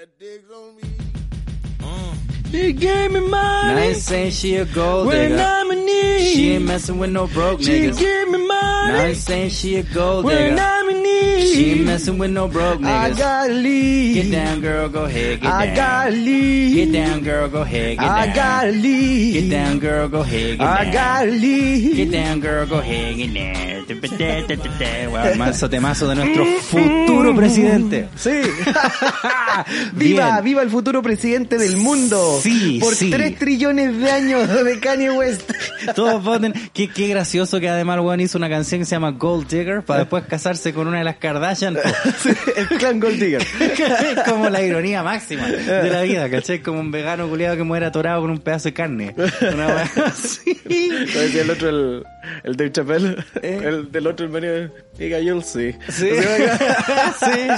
That digs on me. Uh. They gave me money. I ain't saying she a gold when digger. I'm in need. She ain't messing with no broke She niggas. gave me money. I ain't saying she a gold when digger. I'm need. She messing with no broke I niggas. gotta leave. Get down, girl, go ahead, get I down. gotta leave. Get down, girl, go ahead, get I down. gotta leave. Get down, girl, go ahead, get I down. gotta leave. Get down, girl, go ahead, get down. Wow, manso temazo de nuestro futuro presidente. Sí. viva, viva el futuro presidente del mundo. Sí, Por sí. 3 trillones de años de Kanye West. Todos voten. Qué, qué gracioso que además weón hizo una canción que se llama Gold Digger para después casarse con una de las Kardashian. el clan Gold Digger. es como la ironía máxima de la vida, ¿cachai? Como un vegano culiado que muere atorado con un pedazo de carne. Una weá así. Lo decía el otro, el, el Dave Chappelle. ¿Eh? El del otro, el medio. Diga, you'll see. Sí. sí.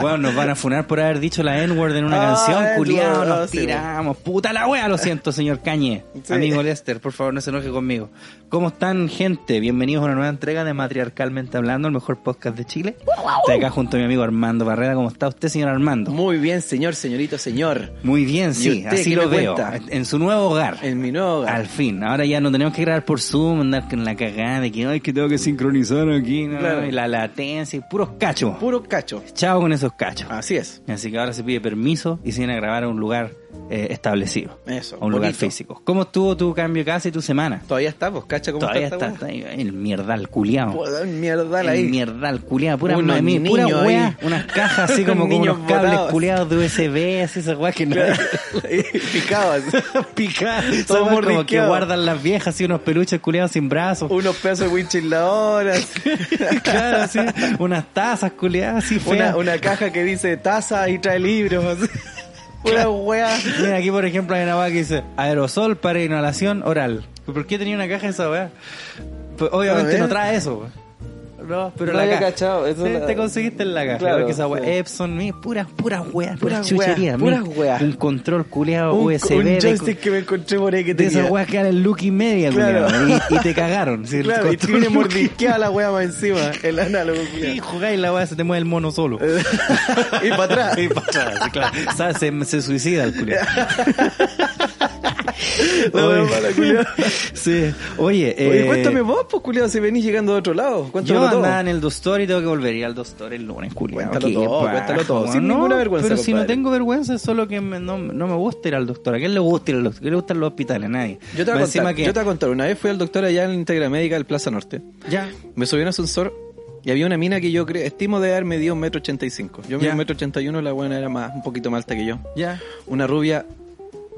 Bueno, nos van a funar por haber dicho la N-word en una Ah, canción, culiado, nos sí, tiramos. Puta la wea, lo siento, señor Cañe. Sí. Amigo Lester, por favor, no se enoje conmigo. ¿Cómo están, gente? Bienvenidos a una nueva entrega de Matriarcalmente Hablando, el mejor podcast de Chile. Estoy acá junto a mi amigo Armando Barrera. ¿Cómo está usted, señor Armando? Muy bien, señor, señorito, señor. Muy bien, ¿Y sí, usted así lo veo. cuenta? En su nuevo hogar. En mi nuevo hogar. Al fin, ahora ya no tenemos que grabar por Zoom, andar con la cagada de que, ay, que tengo que sincronizar aquí, ¿no? Claro. y la latencia, y puros cachos. Puro cacho. Chao con esos cachos. Así es. Así que ahora se pide permiso y se viene a grabar a un lugar eh, establecido. Eso, A un lugar físico. ¿Cómo estuvo tu cambio de casa y tu semana? Todavía está, pues, cacha cómo Todavía está. está, está ahí, el mierdal culiao. weá? Puta, mierda El ahí. mierdal culiao, pura, Unos mami, pura ahí. unas cajas así como con unos cables botados. culiados de USB, así esas weas que no picadas, Todo somos como que guardan las viejas así unos peluches culiados sin brazos. Unos pedazos de winchiladoras. claro, así, unas tazas culiadas así una, feas. una caja que dice taza y trae libros. así. Una wea. Mira, aquí por ejemplo hay una weá que dice aerosol para inhalación oral. ¿Por qué tenía una caja esa weá? Pues, obviamente no trae eso. weá. No, pero No la había cachado, eso Sí, la- te conseguiste en la caja. Claro, Porque esa weá, sí. Epson, mi, Puras chuchería. weas, puras mi. weas. Un control culeado USB un de, joystick que me encontré por ahí que de tenía. esas weas que eran el look y media, Claro. culiao, y, y te cagaron. El Claro, y Look y- mordisqueada la wea más encima. El análogo, Y culiao. jugáis la weá, se te mueve el mono solo. y para atrás. Y para atrás, claro. O sea, se, se suicida el culiao. La Oye. mala, culiao. Sí. Oye, eh, Oye, cuéntame vos, pues, culiao, si venís llegando de otro lado. Yo Cuéntame todo. andaba en el Dostor y tengo que volver a ir al Dostor el lunes, culiao. Cuéntalo Qué todo, paja, cuéntalo todo, sin ninguna vergüenza, Pero si no compadre. tengo vergüenza, es solo que me- no, no me gusta ir al doctor. ¿A quién le gusta ir al doctor? ¿A quién le gustan los hospitales? A nadie. Yo te, voy a Más encima contar, que... yo te voy a contar, una vez fui al doctor allá en la Integra Médica del Plaza Norte. Ya. Me subí a un ascensor y había una mina que yo creo, estimo de haber medido un metro ochenta y cinco. Yo Ya. un metro ochenta y uno, la buena era más, un poquito más alta que yo. Ya. Una rubia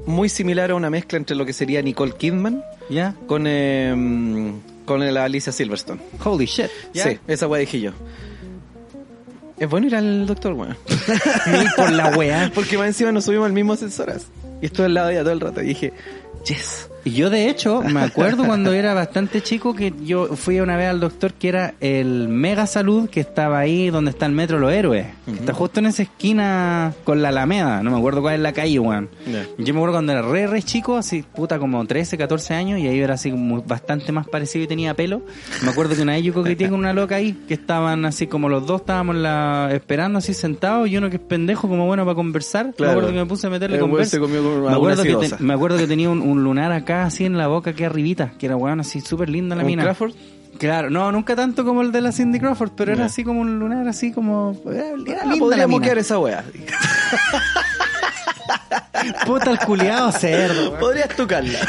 muy similar a una mezcla entre lo que sería Nicole Kidman Ya. con, eh, con la Alicia Silverstone. Holy shit. Ya. Sí, esa weá dije yo. Es bueno ir al doctor, weón. Por la weá. Porque más encima nos subimos al mismo ascensoras. Y estuve al lado de ella todo el rato. Y dije, yes. Y yo de hecho me acuerdo cuando era bastante chico que yo fui una vez al doctor que era el Mega Salud que estaba ahí donde está el Metro Los Héroes. que Está justo en esa esquina con la Alameda, no me acuerdo cuál es la calle, weón. Yo me acuerdo cuando era re, re chico, así, puta, como 13, 14 años, y ahí era así como bastante más parecido y tenía pelo. Me acuerdo que una vez yo coqueteé con una loca ahí, que estaban así como los dos estábamos la, esperando así sentados, y uno que es pendejo como bueno para conversar. Me Claro. acuerdo que me puse a meterle weón conversa. me, acuerdo que me acuerdo que tenía un, un lunar acá así en la boca, aquí arribita, que era weón así súper linda la ¿Un mina. Crawford? Claro, no, nunca tanto como el de la Cindy Crawford, pero era así como un lunar así como... Era, era Ah, podríamos quedar esa weá. Puta el culiado cerdo. Podrías tocarla.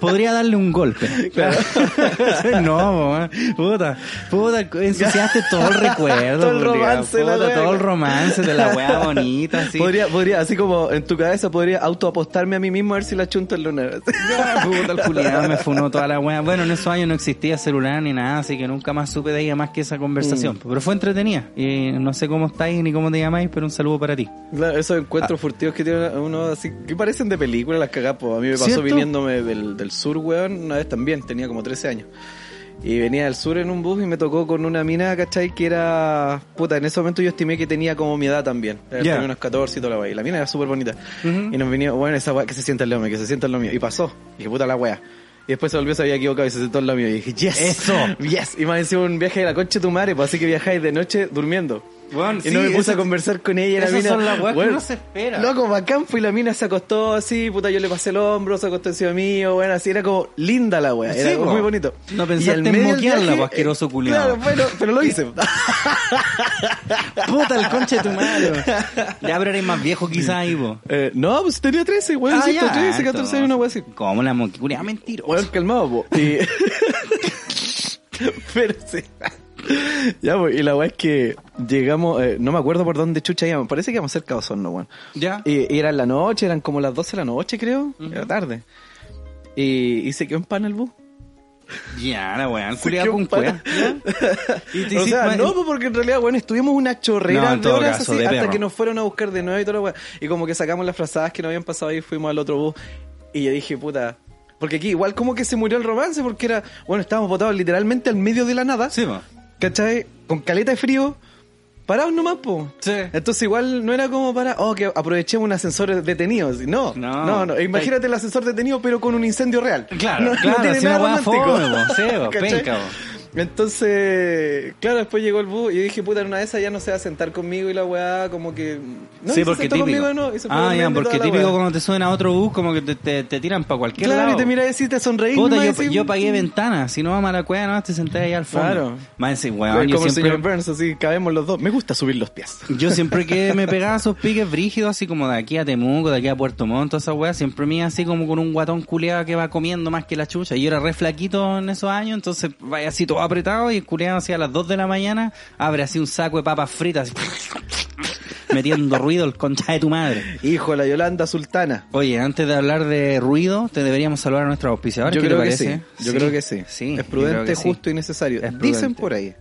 podría darle un golpe. no, po, weón. puta, puta, ensuciaste todo el recuerdo. Todo el romance, la puta, wea. todo el romance de la weá bonita, así. Podría, podría, así como en tu cabeza podría autoapostarme a mí mismo a ver si la chunto el lunar. Ah, puta, el culiao me funó toda la weá. Bueno, en esos años no existía celular ni nada, así que nunca más supe de ella más que esa conversación. Pero fue entretenida. Y no sé cómo estáis ni cómo te llamáis, pero un saludo para ti. Claro, esos encuentros furtivos que tiene uno así, que parecen de película, las cagadas, pues, A mí me pasó ¿Cierto? viniéndome del, del sur, weón, una vez también, tenía como 13 años. Y venía del sur en un bus y me tocó con una mina, ¿cachai? Que era, puta, en ese momento yo estimé que tenía como mi edad también. Era unos 14 y toda la weá. Y la mina era súper bonita. Y nos venía, bueno, esa weá que se sienta lado mío, que se sienta lado mío. Y pasó. Y dije, puta la weá. Y después se volvió, se había equivocado y se sentó al lado mío. Y dije, yes. Eso. Yes. Y más encima un viaje de la concha de tu madre, pues así que viajáis de noche durmiendo. Weón, y sí, no me puse a conversar con ella y la mina. son las weas que weón, uno se espera. Loco, bacán fue y la mina se acostó así, puta, yo le pasé el hombro, se acostó encima mío, bueno, así era como linda la wea, era Sí, po. muy bonito. No Y pensaste al en moquearla, asqueroso culiao. Claro, bueno, pero lo hice. Puta, el conche de tu madre. Ya, pero eres más viejo quizás ahí, po. Eh, no, pues tenía 13, weón, sí, 13, 14 años, una wea así. ¿Cómo la moquecuria? Mentira. Weón, calmado, po. Y... Pero sí. Ya, pues, y la weá es que llegamos, eh, no me acuerdo por dónde chucha íbamos, parece que íbamos cerca de Osorno, weón. Ya. Y, y era en la noche, eran como las 12 de la noche, creo, era tarde. Y, y se quedó en pan el bus. Ya, la Se culiado con cuea. Y O hiciste- sea, no, pues, porque en realidad, bueno, estuvimos una chorrera No, de horas caso, así, de hasta perro. que nos fueron a buscar de nuevo y todo lo weá. Y como que sacamos las frazadas que nos habían pasado ahí, fuimos al otro bus. Y yo dije, puta. Porque aquí igual como que se murió el romance, porque era, bueno, estábamos botados literalmente al medio de la nada. Sí, po. ¿Cachai? Con caleta de frío. Parados nomás, po. Sí. Entonces igual no era como para, oh, que aprovechemos un ascensor detenido. No, No. no, no. Imagínate el ascensor detenido pero con un incendio real. Claro, no, no claro, tiene si nada. Entonces, claro, después llegó el bus y yo dije, puta, en una de esas ya no se va a sentar conmigo y la weá como que... No, sí, se porque sentó típico. conmigo, no, y se ah, ya, porque típico cuando te suben a otro bus, como que te, te, te tiran para cualquier Claro, lado. y te mira y decís, te sonreí. Puta, yo, decís, yo pagué ventana, si no vamos a la cueva, no, te sentás ahí al fondo. Claro. Más Como weón, yo el siempre, señor Burns, así, cabemos los dos. Me gusta subir los pies. yo siempre que me pegaba esos piques brígidos, así como de aquí a Temuco, de aquí a Puerto Montt, toda esa weá, siempre me iba así como con un guatón culeado que va comiendo más que la chucha. Y yo era re flaquito en esos años, entonces vaya así todo apretado y el culeado así a las 2 de la mañana, abre así un saco de papas fritas, metiendo ruido el concha de tu madre. Hijo, la Yolanda Sultana. Oye, antes de hablar de ruido, te deberíamos saludar a nuestros auspiciadores. Yo ¿qué te creo que sí. Yo creo que sí. Sí, es prudente, sí. justo y necesario. Es Dicen por ahí.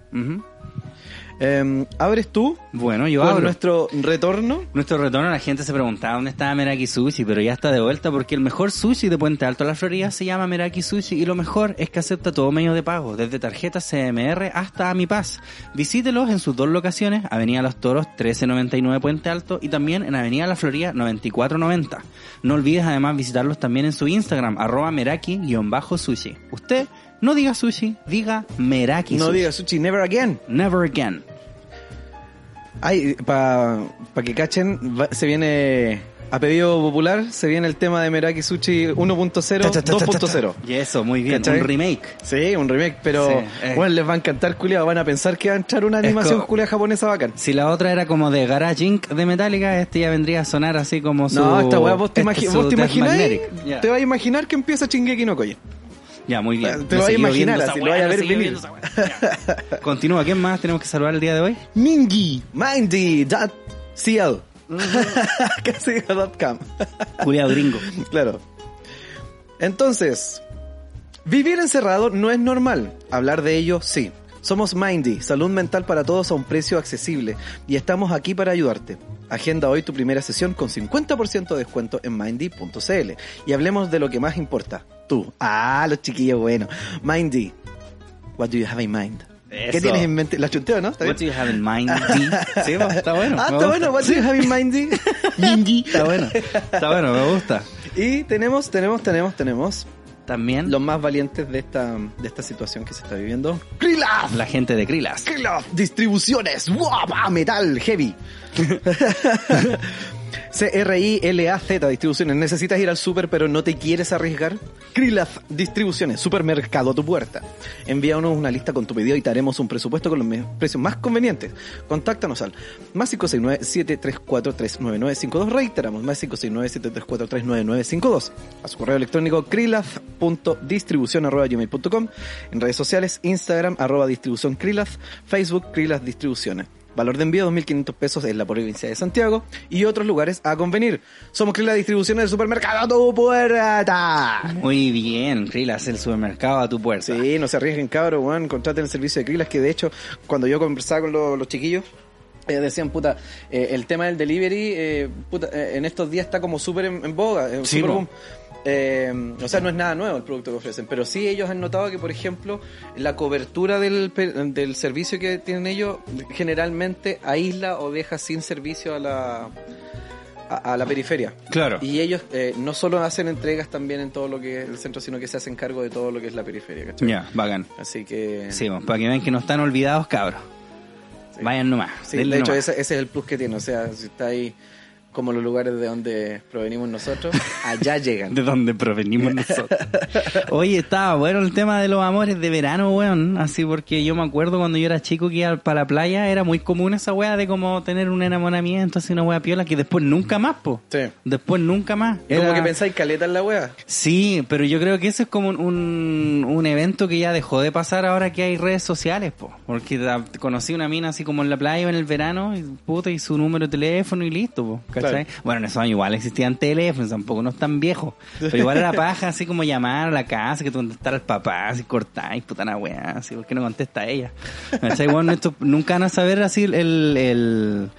Eh, ¿Abres tú Bueno, yo abro. nuestro retorno? Nuestro retorno, la gente se preguntaba dónde estaba Meraki Sushi, pero ya está de vuelta porque el mejor sushi de Puente Alto, la Florida, se llama Meraki Sushi y lo mejor es que acepta todo medio de pago, desde tarjeta CMR hasta AmiPaz. Visítelos en sus dos locaciones, Avenida Los Toros 1399 Puente Alto y también en Avenida La Florida 9490. No olvides además visitarlos también en su Instagram, arroba Meraki-sushi. Usted no diga sushi, diga Meraki No Sushi. digas sushi, never again. Never again. Ay, para que cachen, va- se viene a pedido popular, se viene el tema de Meraki Sushi 1.0, Ta, ta, ta, ta, ta, ta. 2.0. Y eso, muy bien, ¿Cachai? un remake. Sí, un remake, pero Sí, eh. bueno, les va a encantar culiado, van a pensar que va a entrar una animación culiada japonesa bacán. Si la otra era como de Garage Inc. de Metallica, este ya vendría a sonar así como su... No, esta weá, vos te, este vos te imagináis. Ya. te vas a imaginar que empieza Shingeki no Koyen. Ya, muy bien. Te lo vas a imaginar, así, lo vas a ver venir. Continúa, ¿quién más tenemos que saludar el día de hoy? Mingy, Mindy.cl. Casi. Juliado Gringo. Claro. Entonces, vivir encerrado no es normal. Hablar de ello, sí. Somos Mindy, salud mental para todos a un precio accesible y estamos aquí para ayudarte. Agenda hoy tu primera sesión con 50% de descuento en mindy.cl y hablemos de lo que más importa, tú. Ah, los chiquillos buenos. Mindy, what do you have in mind? ¿Qué tienes en mente? La chunteo, ¿no? ¿Está What bien? do you have in mind? Sí, pues, está bueno. Ah, está bueno, what do you have in Mindy? Mindy. Está bueno. Está bueno, me gusta. Y tenemos, tenemos, tenemos, tenemos También los más valientes de esta, de esta situación que se está viviendo. Krillaf. la gente de Krilas. Krillaf Distribuciones. ¡Guapa! Metal heavy. C-R-I-L-A-Z Distribuciones. ¿Necesitas ir al súper pero no te quieres arriesgar? Krilaz Distribuciones, supermercado a tu puerta. Envíanos una lista con tu pedido y te haremos un presupuesto con los precios más convenientes. Contáctanos al más 569-734-39952. Reiteramos, más 569-734-39952. A su correo electrónico krilaz.distribución.gmail.com En redes sociales, Instagram, arroba distribución Facebook Krilaz Distribuciones. Valor de envío 2.500 pesos en la provincia de Santiago y otros lugares a convenir. Somos Krilaz Distribución del supermercado a tu puerta. Muy bien, Krilas, el supermercado a tu puerta. Sí, no se arriesguen, cabros, weón. Contraten el servicio de Krilas, que de hecho, cuando yo conversaba con los, los chiquillos, eh, decían, puta, eh, el tema del delivery, eh, puta, eh, en estos días está como súper en, en boga, eh, Sí, súper po. boom. Eh, o sea, no es nada nuevo el producto que ofrecen, pero sí ellos han notado que, por ejemplo, la cobertura del, del servicio que tienen ellos generalmente aísla o deja sin servicio a la, a, a la periferia. Claro. Y ellos eh, no solo hacen entregas también en todo lo que es el centro, sino que se hacen cargo de todo lo que es la periferia. Ya, bacán. Así que... Sí, pues, para que vean que no están olvidados, cabros. Vayan nomás. Sí, de hecho, nomás. ese, ese es el plus que tiene. O sea, si está ahí como los lugares de donde provenimos nosotros, allá llegan. De donde provenimos nosotros. Oye, estaba bueno el tema de los amores de verano, weón. Así porque yo me acuerdo cuando yo era chico que iba para la playa, era muy común esa weá de como tener un enamoramiento, así una weá piola, que después nunca más, po. Sí. Después nunca más. Como Era- que pensáis caleta en la wea. Sí, pero yo creo que ese es como un, un, evento que ya dejó de pasar ahora que hay redes sociales, po. Porque conocí una mina así como en la playa en el verano, y, puta, y su número de teléfono y listo, po. ¿cachai? Bueno, en esos años igual existían teléfonos, tampoco no es tan viejo. Pero igual era paja así como llamar a la casa, que te contestara el papá, así cortáis, puta una weá, así, ¿por qué no contesta ella? ¿Cachai? Bueno, esto, nunca van a saber así el, el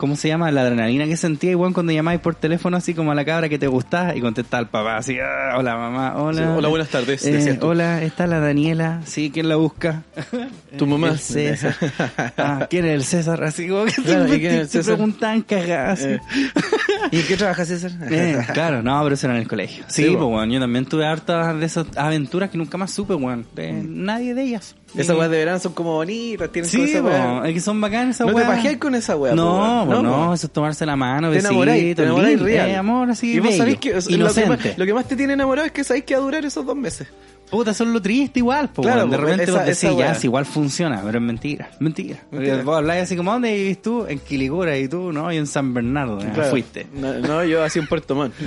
¿Cómo se llama? La adrenalina que sentía igual cuando llamáis por teléfono así como a la cabra que te gustaba y contestaba al papá así, "Ah, hola mamá, hola. Sí, hola, buenas tardes, Eh, hola, está la Daniela, sí, ¿quién la busca? Tu mamá. El César. Ah, ¿quién es el César? Así como que Claro, te, ¿y quién es el te preguntaban cagadas. Eh. ¿Y en qué trabajas, César? Eh, claro, no, pero eso era en el colegio. Sí, Sí, pues, weón. Yo también tuve hartas de esas aventuras que nunca más supe, weón. De nadie de ellas. Esas weas de verano son como bonitas, tienen Sí, wea. es que son bacanas esas No te weas. pajeáis con esa wea, No, No, no, po. eso es tomarse la mano, Te besito, enamoráis, te enamoráis lindo, real. eh, amor así, y vos bello, sabéis que lo que, más, inocente. lo que más te tiene enamorado es que sabéis que va a durar esos dos meses. Puta, es lo triste igual, po, Claro. De repente esa- vos decís, esa ya, si igual funciona, pero es mentira, mentira. Mentira. Vos habláis así como, ¿dónde vivís tú? En Quilicura, y tú, no, y en San Bernardo, fuiste. No, no, yo así en Puerto Montt.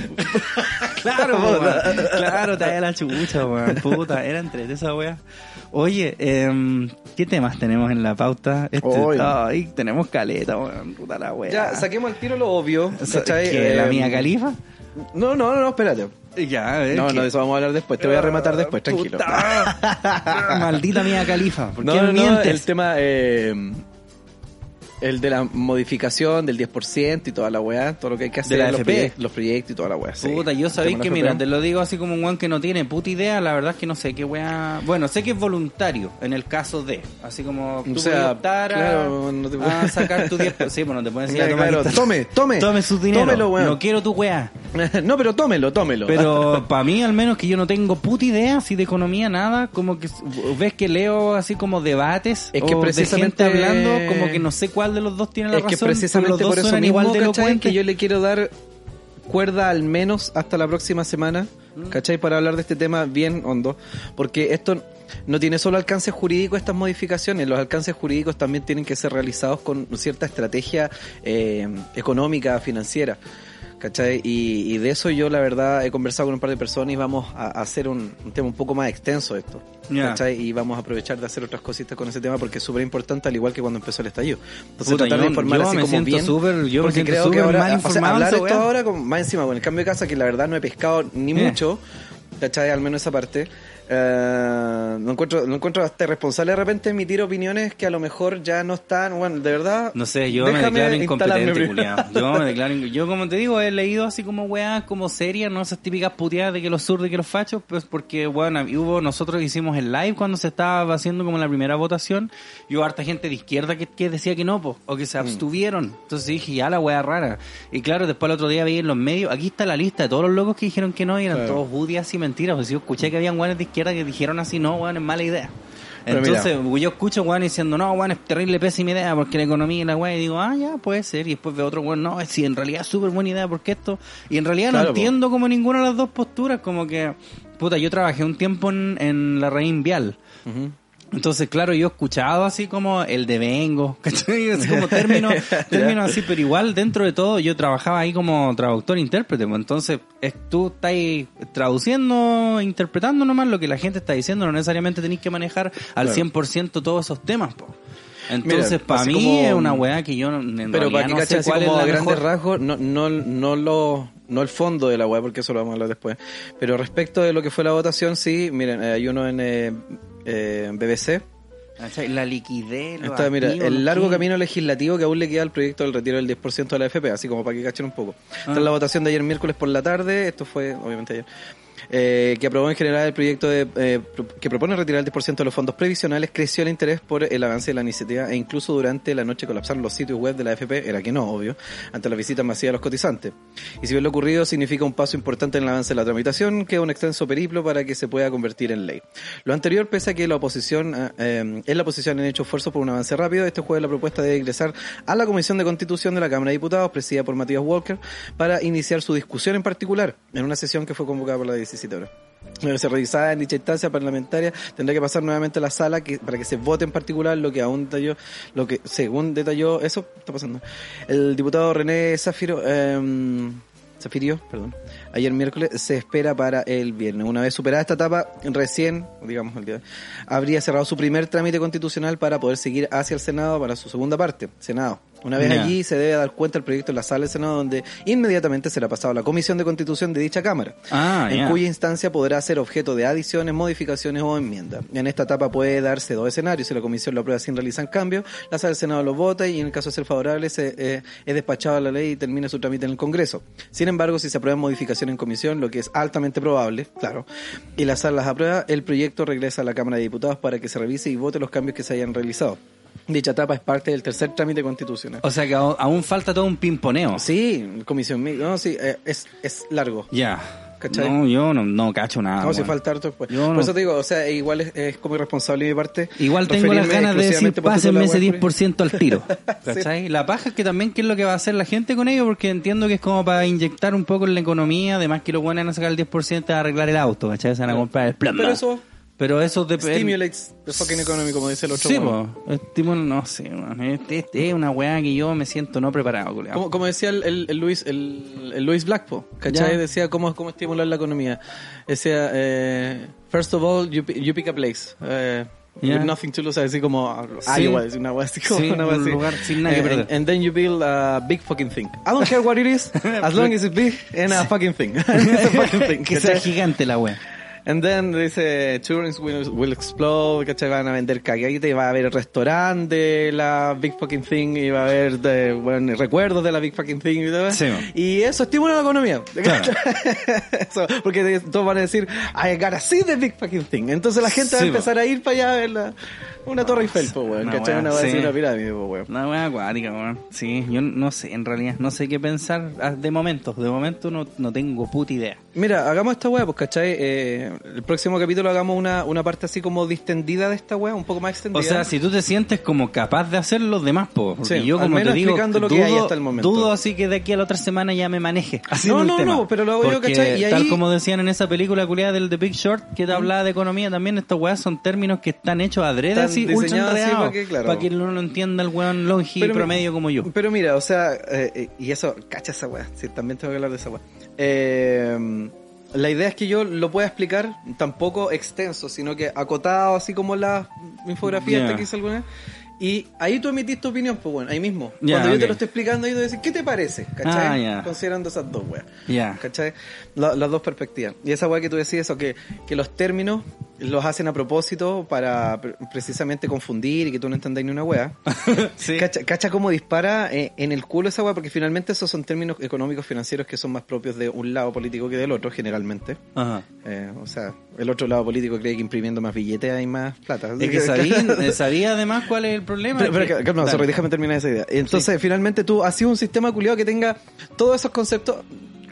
Claro, po, weón. claro, te la chucha, weón. Puta, era entre esa wea. Oye, em, ¿qué temas tenemos en la pauta? Este, ay, tenemos caleta, weón. Puta la wea. Ya, saquemos al tiro lo obvio. ¿cachai? ¿Qué, ¿La Eh, mía califa? No, no, no, no, espérate. Ya, a ver. No, ¿qué? no, de eso vamos a hablar después. Te voy a rematar después, tranquilo. Puta. Maldita mía califa. ¿Por No, qué no, no, mientes? el tema, eh, el de la modificación del 10% y toda la weá, todo lo que hay que hacer, la los, FP. proyec- los proyectos y toda la weá. sí. Puta, yo sabéis que, de mira, te lo digo así como un weón que no tiene puta idea, la verdad es que no sé qué weá... Bueno, sé que es voluntario en el caso de, así como tú O sea, puedes a, claro, no te a sacar tu 10%. Sí, pues no te pueden decir, Claro, "Ya, toma, claro, aquí está". tome, tome. Tome su dinero. Tómelo, weón. No quiero tu weá. no, pero tómelo, tómelo. Pero para mí, al menos que yo no tengo puta idea así de economía, nada, como que ves que leo así como debates Es que o de precisamente- gente hablando, como que no sé cuál de los dos tiene la es que razón, precisamente por eso mismo, igual de ¿cachai? que yo le quiero dar cuerda al menos hasta la próxima semana, Mm. ¿cachai? Para hablar de este tema bien hondo, porque esto no tiene solo alcance jurídico estas modificaciones, los alcances jurídicos también tienen que ser realizados con cierta estrategia eh, económica, financiera. ¿Cachai? Y, y de eso yo la verdad he conversado con un par de personas y vamos a, a hacer un, un tema un poco más extenso esto. Ya. ¿Cachai? Y vamos a aprovechar de hacer otras cositas con ese tema porque es súper importante al igual que cuando empezó el estallido. Entonces Puta, tratar yo- de informar así me como bien. súper- yo me porque siento creo que ahora, o sea, hablar esto ahora con, más encima con el cambio de casa que la verdad no he pescado ni Eh. mucho. ¿Cachai? Al menos esa parte. Eh, no encuentro, no encuentro hasta responsable de repente emitir opiniones que a lo mejor ya no están, bueno, de verdad. No sé, yo me declaro incompetente. Yo me declaro, yo como te digo, he leído así como weas como serias, no esas típicas puteadas de que los zurdos y que los fachos, pues porque bueno, hubo, nosotros hicimos el live cuando se estaba haciendo como la primera votación, y hubo harta gente de izquierda que, que decía que no, po, o que se Mm. abstuvieron. Entonces dije, ya la wea rara. Y claro, después el otro día vi en los medios, aquí está la lista de todos los locos que dijeron que no, y eran Claro. todos budias y mentiras. Pues yo escuché que habían weones de izquierda que dijeron así, no, weón, es mala idea. Pero Entonces, yo escucho weón diciendo, no, weón, es terrible pésima idea porque la economía y la weá, y digo, ah, ya, puede ser. Y después veo otro weón, no, sí, en realidad es súper buena idea porque esto. Y en realidad Claro, no po. entiendo como ninguna de las dos posturas, como que, puta, yo trabajé un tiempo en, en la reina vial. Entonces, claro, yo he escuchado así como el de vengo, ¿cachai? Así como términos, términos así, pero igual dentro de todo yo trabajaba ahí como traductor intérprete, pues entonces es, tú estás traduciendo, interpretando nomás lo que la gente está diciendo, no necesariamente tenéis que manejar al Claro. 100% todos esos temas, po. Entonces, Mira, para mí como- es una weá que yo no- en Pero para que no sé cuál es como la grandes mejor. rasgos, no, no, no, lo, no el fondo de la web, porque eso lo vamos a hablar después. Pero respecto de lo que fue la votación, sí, miren, hay uno en eh, eh, BBC. La liquidez, Está, mira, el largo camino legislativo que aún le queda al proyecto del retiro del 10% de la FP, así como para que cachen un poco. Está Ah. la votación de ayer miércoles por la tarde, esto fue obviamente ayer, eh, que aprobó en general el proyecto de, eh, que propone retirar el 10% de los fondos previsionales, creció el interés por el avance de la iniciativa e incluso durante la noche colapsaron los sitios web de la FP, era que no, obvio, ante las visitas masivas de los cotizantes. Y si bien lo ocurrido significa un paso importante en el avance de la tramitación, queda un extenso periplo para que se pueda convertir en ley. Lo anterior, pese a que la oposición, eh, eh, en la oposición han hecho esfuerzos por un avance rápido, este jueves la propuesta de ingresar a la Comisión de Constitución de la Cámara de Diputados, presidida por Matías Walker, para iniciar su discusión en particular, en una sesión que fue convocada por las 17 horas. Debe ser revisada en dicha instancia parlamentaria, tendrá que pasar nuevamente a la sala que, para que se vote en particular lo que aún detalló, lo que según detalló, eso está pasando. El diputado René Zafiro, eh, Zafirio, perdón, ayer miércoles se espera para el viernes. Una vez superada esta etapa, recién, digamos habría cerrado su primer trámite constitucional para poder seguir hacia el Senado para su segunda parte, Senado. Una vez allí se debe dar cuenta el proyecto en la sala del Senado donde inmediatamente será pasado a la Comisión de Constitución de dicha Cámara, Ah, en ya. cuya instancia podrá ser objeto de adiciones, modificaciones o enmiendas. En esta etapa puede darse dos escenarios. Si la Comisión lo aprueba sin realizar cambios, la sala del Senado lo vota y en el caso de ser favorable se, eh, es despachada la ley y termina su trámite en el Congreso. Sin embargo, si se aprueba modificación en comisión, lo que es altamente probable, claro, y la sala las aprueba, el proyecto regresa a la Cámara de Diputados para que se revise y vote los cambios que se hayan realizado. Dicha etapa es parte del tercer trámite constitucional. O sea que aún aún falta todo un pimponeo. Sí, comisión mixta. No, sí, eh, es, es largo. Ya. ¿Cachai? No, yo no, no cacho nada. no, si weón. falta harto después. Yo Por no- eso te digo, o sea, igual es, es como irresponsable de mi parte. Igual tengo las ganas de decir, pásenme la ese wea, 10% al tiro. ¿Cachai? La paja es que también qué es lo que va a hacer la gente con ello, porque entiendo que es como para inyectar un poco en la economía, además que lo bueno es sacar el 10% a arreglar el auto, ¿cachai? Se van a comprar el plan. Pero eso Pero eso depende. stimulates the fucking economy, como dice el otro. Sí, po. Estímulo, no sé, man. Este, es una weá que yo me siento no preparado, culiao. Como, como decía el, el, el Luis el, el Luis Blackpo, ¿cachai? Ya. Decía cómo, cómo estimular la economía. Decía, eh, first of all, you, you pick a place. eh, Ya. With nothing to lose, así como Sí. Iowa, decía una wea así como Sí, una wea así. lugar sin nada que Eh, perder. And, and then you build a big fucking thing. I don't care what it is, as long as it's big and a fucking thing. It's a fucking thing, que sea ¿cachai? gigante la weá. And then dice, tourists will, will explode, ¿cachai? Van a vender caguetes, y va a haber restaurante de la Big Fucking Thing, y va a haber de, bueno, recuerdos de la Big Fucking Thing y todo. Sí, y eso estimula la economía. Claro. Eso, porque todos van a decir, I gotta see the Big Fucking Thing. Entonces la gente va a empezar a ir para allá a ver la, una torre Eiffel, po, weón, ¿cachai? wea, Una, wea sí. una pirámide, po, weón. Una weá acuática, weón. Sí, yo no sé, en realidad, no sé qué pensar ah, de momento. De momento no, no tengo puta idea. Mira, hagamos esta weá, pues, ¿cachai? Eh, el próximo capítulo hagamos una, una parte así como distendida de esta weá, un poco más extendida. O sea, si tú te sientes como capaz de hacer los demás, po, porque Sí, yo como te digo, explicando lo dudo, que hay hasta el momento. dudo así que de aquí a la otra semana ya me maneje. No, no, tema. no, pero lo hago yo, ¿cachai? Y tal como decían en esa película culiada del The Big Short, que te hablaba de economía también, estos weas son términos que están hechos adrede así, ultra enredados, para que, claro. que no lo entienda el weón longi Pero- promedio como yo. Pero mira, o sea, eh, eh, y eso, cacha esa weá, sí, también tengo que hablar de esa weá. Eh, la idea es que yo lo pueda explicar tampoco extenso, sino que acotado, así como la infografía esta que hice alguna vez. Y ahí tú emitís tu opinión, pues bueno, ahí mismo. Cuando yo te lo estoy explicando, ahí tú decís, ¿qué te parece? ¿Cachai? Ah. Considerando esas dos weas. ¿Cachai? La- las dos perspectivas. Y esa weá que tú decías, eso, que, que los términos los hacen a propósito para pre- precisamente confundir y que tú no entendáis ni una weá. Sí. Cacha, cacha cómo dispara eh, en el culo esa weá, porque finalmente esos son términos económicos financieros que son más propios de un lado político que del otro, generalmente. Ajá. Eh, o sea, el otro lado político cree que imprimiendo más billetes hay más plata. Es que sabía, eh, sabía además cuál es el problema. Pero, pero, que- Dale. sorry, déjame terminar esa idea. Entonces, finalmente tú has sido un sistema culiado que tenga todos esos conceptos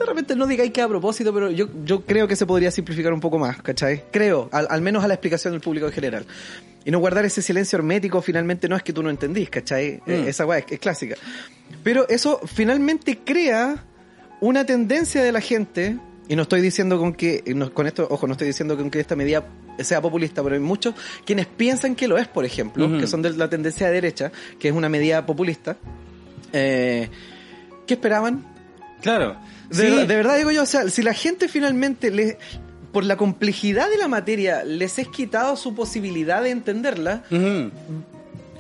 de repente no digáis que a propósito, pero yo, yo creo que se podría simplificar un poco más, ¿cachai? Creo, al, al menos a la explicación del público en general. Y no guardar ese silencio hermético finalmente no es que tú no entendís, ¿cachai? Eh, Mm. esa weá es, es clásica. Pero eso finalmente crea una tendencia de la gente, y no estoy diciendo con que, no- con esto, ojo, no estoy diciendo con que esta medida sea populista, pero hay muchos quienes piensan que lo es, por ejemplo, que son de la tendencia de derecha, que es una medida populista. Eh, ¿Qué esperaban? Claro. De, Sí. verdad, de verdad digo yo, o sea, si la gente finalmente le, por la complejidad de la materia les es quitado su posibilidad de entenderla.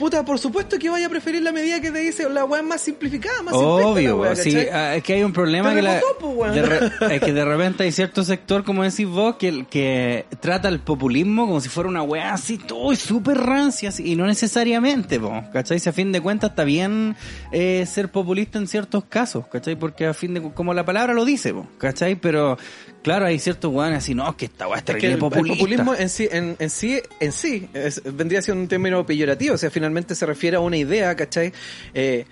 Puta, por supuesto que vaya a preferir la medida que te dice la weá más simplificada, más Obvio, weá, sí, ah, es que hay un problema que, la- weón. de re- es que de repente hay cierto sector, como decís vos, que, que trata el populismo como si fuera una weá así, todo súper rancia, así, y no necesariamente, po, ¿cachai? Si a fin de cuentas está bien eh, ser populista en ciertos casos, ¿cachai? Porque a fin de como la palabra lo dice, po, ¿cachai? Pero claro, hay ciertos weones así, no, que esta weá es Es que terrible el, el populista. populismo en sí, en, en sí, en sí es- vendría siendo un término peyorativo, o sea, finalmente se refiere a una idea, ¿cachai? Eh,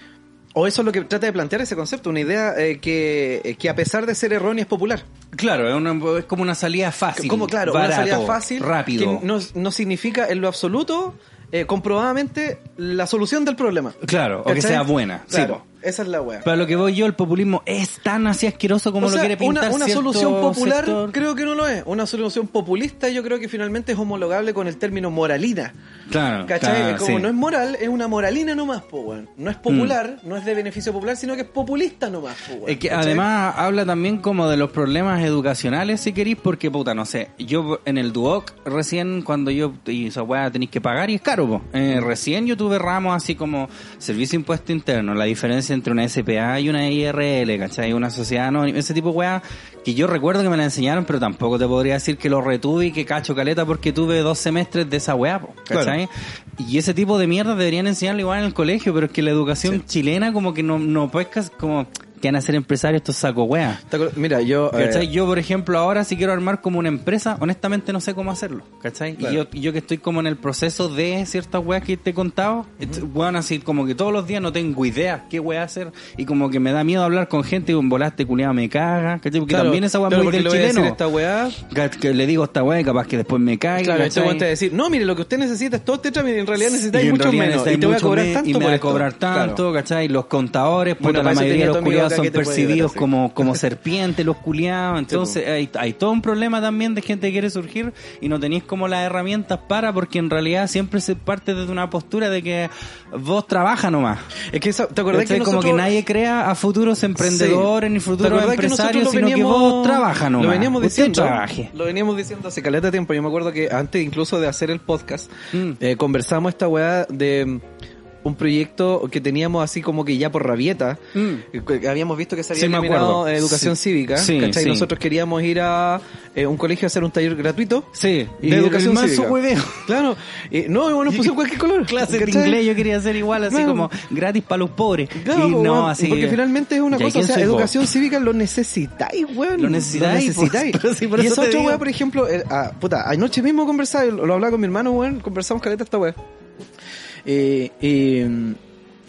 o eso es lo que trata de plantear ese concepto, una idea eh, que, eh, que a pesar de ser errónea es popular. Claro, es, una- es como una salida fácil. Como claro, barato, una salida fácil, rápido. que no, no significa en lo absoluto eh, comprobadamente la solución del problema. Claro, o que sea buena. sí, Claro. Esa es la wea. Para lo que voy yo, el populismo es tan así asqueroso como O sea, lo quiere pintar una, una cierto solución popular sector. creo que no lo es. Una solución populista yo creo que finalmente es homologable con el término moralina. Claro, ¿Cachai? claro, como sí. no es moral, es una moralina nomás, po, weón. No es popular, no es de beneficio popular, sino que es populista nomás, po, weón. Es que ¿Cachai? además habla también como de los problemas educacionales, si queréis, porque puta, no sé, yo en el Duoc recién cuando yo, y esa weá tenéis que pagar y es caro, po. Eh, recién yo tuve ramos así como servicio impuesto interno, la diferencia entre una SPA y una IRL, ¿cachai? Una sociedad anónima, ese tipo de weá que yo recuerdo que me la enseñaron, pero tampoco te podría decir que lo retuve y que cacho caleta porque tuve dos semestres de esa weá, ¿cachai? Y ese tipo de mierda deberían enseñarlo igual en el colegio, pero es que la educación chilena como que no, no pescas como que van a ser empresarios estos saco weá. ¿Te acuerdas? Mira, yo... eh. Yo, por ejemplo, ahora si quiero armar como una empresa, honestamente no sé cómo hacerlo, ¿cachai? Claro. Y yo, que estoy como en el proceso de ciertas weas que te he contado, et- weón, así como que todos los días no tengo idea qué wea hacer y como que me da miedo hablar con gente y un volaste culiado me caga, ¿cachai? Porque claro, también esa wea claro, muy del le voy chileno. esta weá, Que- le digo a esta wea y capaz que después me caiga. Claro, este te a decir, no, mire, lo que usted necesita es todo este trámite y en realidad necesitáis mucho menos. Y te voy a cobrar tanto y me va a cobrar tanto. ¿cachai? Los contadores, puta, la mayoría de los culiados son que percibidos como, como serpientes, los culiados. Entonces hay, hay todo un problema también de gente que quiere surgir y no tenéis como las herramientas para, porque en realidad siempre se parte desde una postura de que vos trabajas nomás. Es que, esa- ¿te acordás que ¿Cachai? como nosotros... que nadie crea a futuros emprendedores ni ¿Te futuros que nosotros empresarios, lo sino que vos trabajas nomás. Lo veníamos diciendo. Lo veníamos diciendo hace caleta de tiempo. Yo me acuerdo que antes incluso de hacer el podcast, Mm. eh, conversamos esta weá de un proyecto que teníamos así como que ya por rabieta. Mm. Habíamos visto que se había Sí, eliminado educación Sí. cívica. Sí. Nosotros queríamos ir a eh, un colegio a hacer un taller gratuito. Sí, de educación el cívica. hueveo. Claro. Eh, no, bueno, pusimos cualquier color. clases de inglés yo quería hacer igual, así Claro. como gratis para los pobres. Claro, y no, weón, así. porque finalmente es una ¿Y cosa, o sea, vos? educación cívica lo necesitáis, weón. Lo necesitáis, necesitáis. sí, por y eso otra weá, por ejemplo, eh, ah, puta, anoche mismo conversaba, lo, lo hablaba con mi hermano, weón, conversamos caleta esta weá. Eh, eh,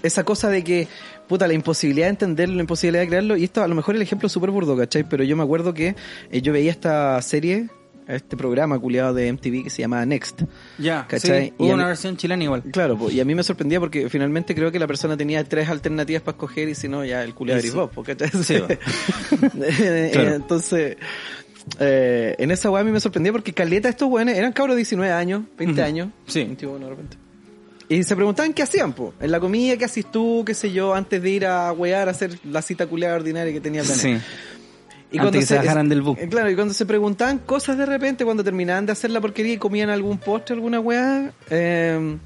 esa cosa de que, puta, la imposibilidad de entenderlo, la imposibilidad de crearlo, y esto a lo mejor el ejemplo es súper burdo, ¿cachai? Pero yo me acuerdo que eh, yo veía esta serie, este programa culiado de MTV que se llama Next. Ya, ¿Cachai? sí, hubo Y una mí- versión chilena igual. Claro, y a mí me sorprendía porque finalmente creo que la persona tenía tres alternativas para escoger y si no, ya el culiado eres vos, ¿cachai? Sí, va. Claro. Entonces, eh, en esa weá a mí me sorprendía porque caleta estos weones eran cabros de 19 años, 20 Ujú. años, Sí. 21 de repente. Y se preguntaban qué hacían, po. En la comida, qué haces tú, qué sé yo, antes de ir a wear a hacer la cita culiada ordinaria que tenía planeada. Sí. Antes que se bajaran del bus. eh, Claro, y cuando se preguntaban cosas de repente, cuando terminaban de hacer la porquería y comían algún postre, alguna weá, eh,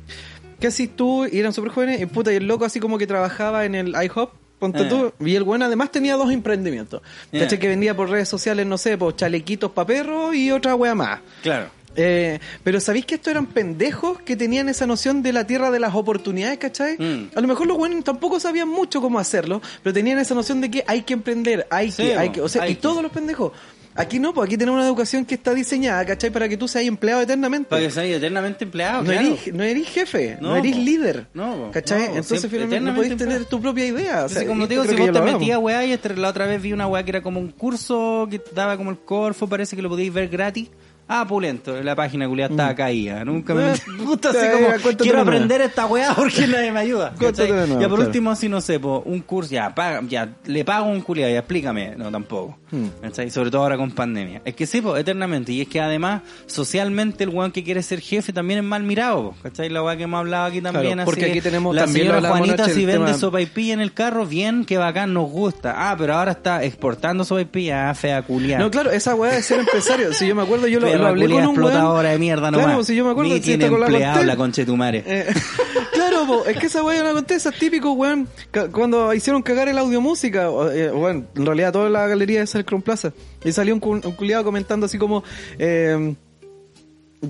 ¿qué haces tú? Y eran súper jóvenes, y puta, y el loco así como que trabajaba en el IHOP, ponte Eh. tú, y el bueno además tenía dos emprendimientos. ¿Cachai? Que vendía por redes sociales, no sé, por chalequitos para perros y otra weá más. Claro. Eh, pero ¿sabéis que estos eran pendejos que tenían esa noción de la tierra de las oportunidades, ¿cachai? Mm. A lo mejor los buenos tampoco sabían mucho cómo hacerlo, pero tenían esa noción de que hay que emprender, hay Sí, que, hay que, o sea, y que. todos los pendejos. Aquí no, pues aquí tenemos una educación que está diseñada, ¿cachai? Para que tú seas empleado eternamente. Para que seas eternamente empleado, no, claro. eres, no eres jefe, no, No, eres po. líder. No. ¿Cachai? No, Entonces finalmente no podéis tener tu propia idea. O sea, Así como digo, si vos te metías, weá, y este- la otra vez vi una weá que era como un curso que daba como el Corfo, parece que lo podíais ver gratis. Ah, pulento, la página culiada estaba caída. Nunca me Eh, gusta así como cuéntatelo quiero aprender esta weá porque nadie me ayuda. ¿cachai? Nuevo, ya por claro. último, si no sé, po, un curso, ya, paga, ya, le pago un culiado, ya explícame. No, tampoco. Hmm. ¿Cachai? Sobre todo ahora con pandemia. Es que sí, pues, eternamente. Y es que además, socialmente, el weón que quiere ser jefe también es mal mirado, po, ¿cachai? La weá que hemos hablado aquí también. Claro, así porque que aquí tenemos la también señora Juanita si vende tema- sopaipilla en el carro, bien, que bacán, nos gusta. Ah, pero ahora está exportando sopaipilla, ah, fea culia. No, claro, esa weá de ser empresario. Si yo me acuerdo, yo lo, Perra lo hablé con un explotadora de mierda Claro, nomás. si yo me acuerdo, Ni tiene con la empleado conté. la concha de tu madre. Eh, claro, po, es que esa weá yo la conté, esa es típico, weón. Cuando hicieron cagar el audio música, o, eh, bueno, en realidad toda la galería de Crown Plaza. Y salió un, cu- un culiado comentando así como, eh,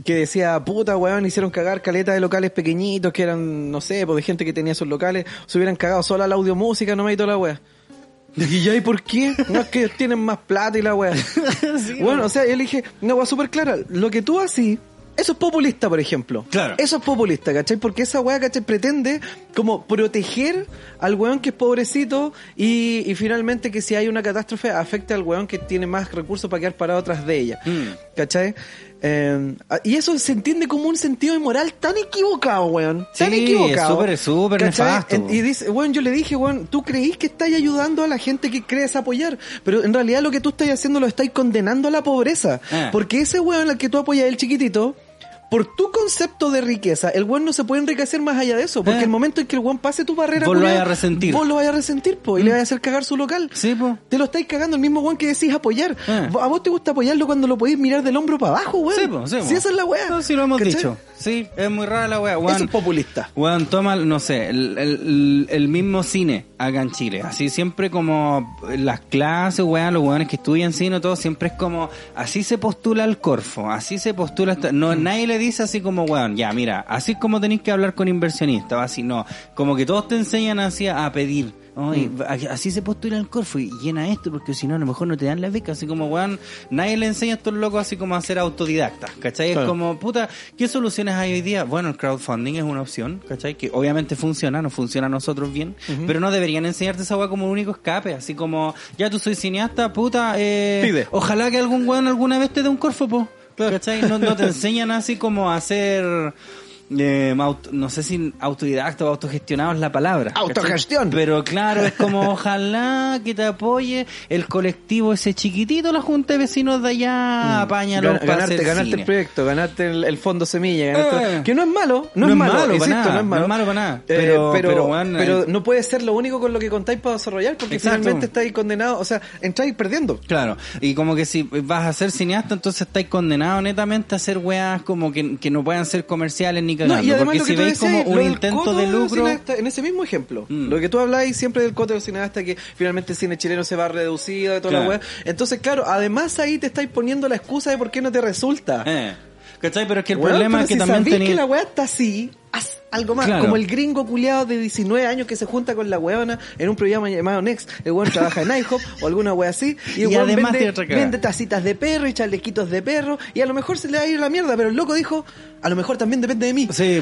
que decía, puta weón, hicieron cagar caleta de locales pequeñitos que eran, no sé, pues de gente que tenía sus locales, se hubieran cagado sola la audio música, no me y toda la weá. Y ya, ¿y por qué? No es que ellos tienen más plata y la weá. bueno, o sea, yo le dije, una weá súper clara, lo que tú así, eso es populista, por ejemplo. Claro. Eso es populista, ¿cachai? Porque esa weá, ¿cachai? Pretende como proteger al weón que es pobrecito y, y finalmente que si hay una catástrofe afecte al weón que tiene más recursos para quedar parado atrás de ella. Mm. ¿Cachai? Eh, y eso se entiende como un sentido de moral tan equivocado, weón. Tan Sí, equivocado. súper, súper nefasto, Y dice, weón, yo le dije, weón, tú creís que estás ayudando a la gente que crees apoyar, pero en realidad lo que tú estás haciendo lo estás condenando a la pobreza. Ah. Porque ese weón al que tú apoyas, el chiquitito, por tu concepto de riqueza, el weón no se puede enriquecer más allá de eso. Porque Eh. el momento en que el weón pase tu barrera, Vos lo vayas a resentir. Vos lo vayas a resentir, po, y le vayas a hacer cagar su local. Sí, po. Te lo estáis cagando el mismo weón que decís apoyar. Eh. A vos te gusta apoyarlo cuando lo podéis mirar del hombro para abajo, weón. Sí, po, sí, po. Esa es la weá. No, sí lo hemos ¿Cachai? dicho. Sí, es muy rara la weá. weón. Es populista. Weón, toma, no sé, el, el- el mismo cine acá en Chile. Así siempre como las clases, weón, los weones que estudian cine, todo siempre es como, así se postula el Corfo, así se postula, no, nadie le dice así como, weón, ya, mira, así es como tenéis que hablar con inversionistas, así, no, como que todos te enseñan así a pedir. Ay, a- así se postula el Corfo y llena esto porque si no a lo mejor no te dan la beca así como weón nadie le enseña a estos locos así como a ser autodidactas ¿cachai? Es Claro. como puta ¿qué soluciones hay hoy día? bueno el crowdfunding es una opción ¿cachai? que obviamente funciona nos funciona a nosotros bien pero no deberían enseñarte esa weá como un único escape así como ya tú soy cineasta puta eh, Pide. ojalá que algún weón alguna vez te dé un Corfo po ¿cachai? No, no te enseñan así como a hacer eh, auto- no sé si autodidacta o autogestionado es la palabra. ¿cachai? Autogestión. Pero claro, es como ojalá que te apoye el colectivo ese chiquitito, la Junta de Vecinos de allá, apáñalo Gan- para ganarte, ganarte el proyecto, ganarte el, el fondo semilla, ganarte- Eh. que no es malo, no, es malo, insisto, nada, no es malo, no es malo para nada. Eh, Pero, pero, weón, pero no puede ser lo único con lo que contáis para desarrollar, porque Exacto. finalmente estáis condenados, o sea, entráis perdiendo. Claro, y como que si vas a ser cineasta, entonces estáis condenado netamente a hacer weas como que, que no puedan ser comerciales ni cagando. No, y además porque lo que si tú veis como decías, un intento de lucro... cineasta, en ese mismo ejemplo, Mm. lo que tú habláis siempre del coto del cineasta, que finalmente el cine chileno se va reducido, de toda Claro. la weá. Entonces, claro, además ahí te estáis poniendo la excusa de por qué no te resulta. Eh, ¿Cachai? Pero es que el problema es que si también tenía... que la weá está así, haz algo más. Claro. Como el gringo culiado de 19 años que se junta con la weona en un programa llamado Next. El weón trabaja en IHOP o alguna wea así. Y el Y weón además vende, vende tacitas de perro y chalequitos de perro. Y a lo mejor se le va a ir la mierda, pero el loco dijo, a lo mejor también depende de mí. Sí,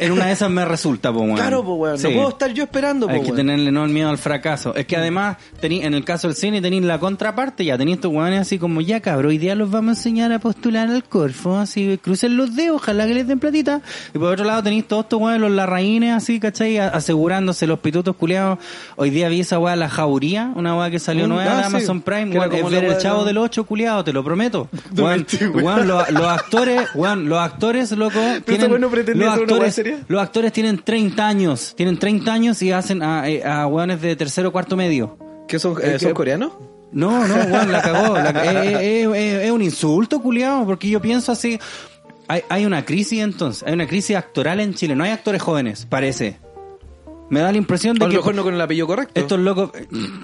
en una de esas me resulta, po, weón. Claro, weón. Sí. No puedo estar yo esperando, po, Hay que weón. tenerle no el miedo al fracaso. Es que además, tení, en el caso del cine, tenéis la contraparte, ya tenéis estos weones así como, ya cabrón, hoy día los vamos a enseñar a postular al Corfo, así, crucen los dedos, ojalá que les den platita. Y por otro lado tenéis todos estos weones, los larraínes, así, ¿cachai? Asegurándose los pitutos culiados. Hoy día vi esa weá, la jauría, una weá que salió Mm, nueva ah, de sí. Amazon Prime, weón, es ver el chavo del 8 culiado, te lo prometo. Weón, los, los actores, weón, los actores, loco, tienen, los actores, los actores tienen 30 años, tienen 30 años y hacen a, eh, a weones de tercero o cuarto medio. ¿Qué son, eh, son coreanos? No, no, weón, la cagó. eh, eh, eh, eh, es un insulto, culiado, porque yo pienso así. Hay, hay una crisis entonces, hay una crisis actoral en Chile. No hay actores jóvenes, parece. Me da la impresión A de lo que mejor no con el apellido correcto. estos locos,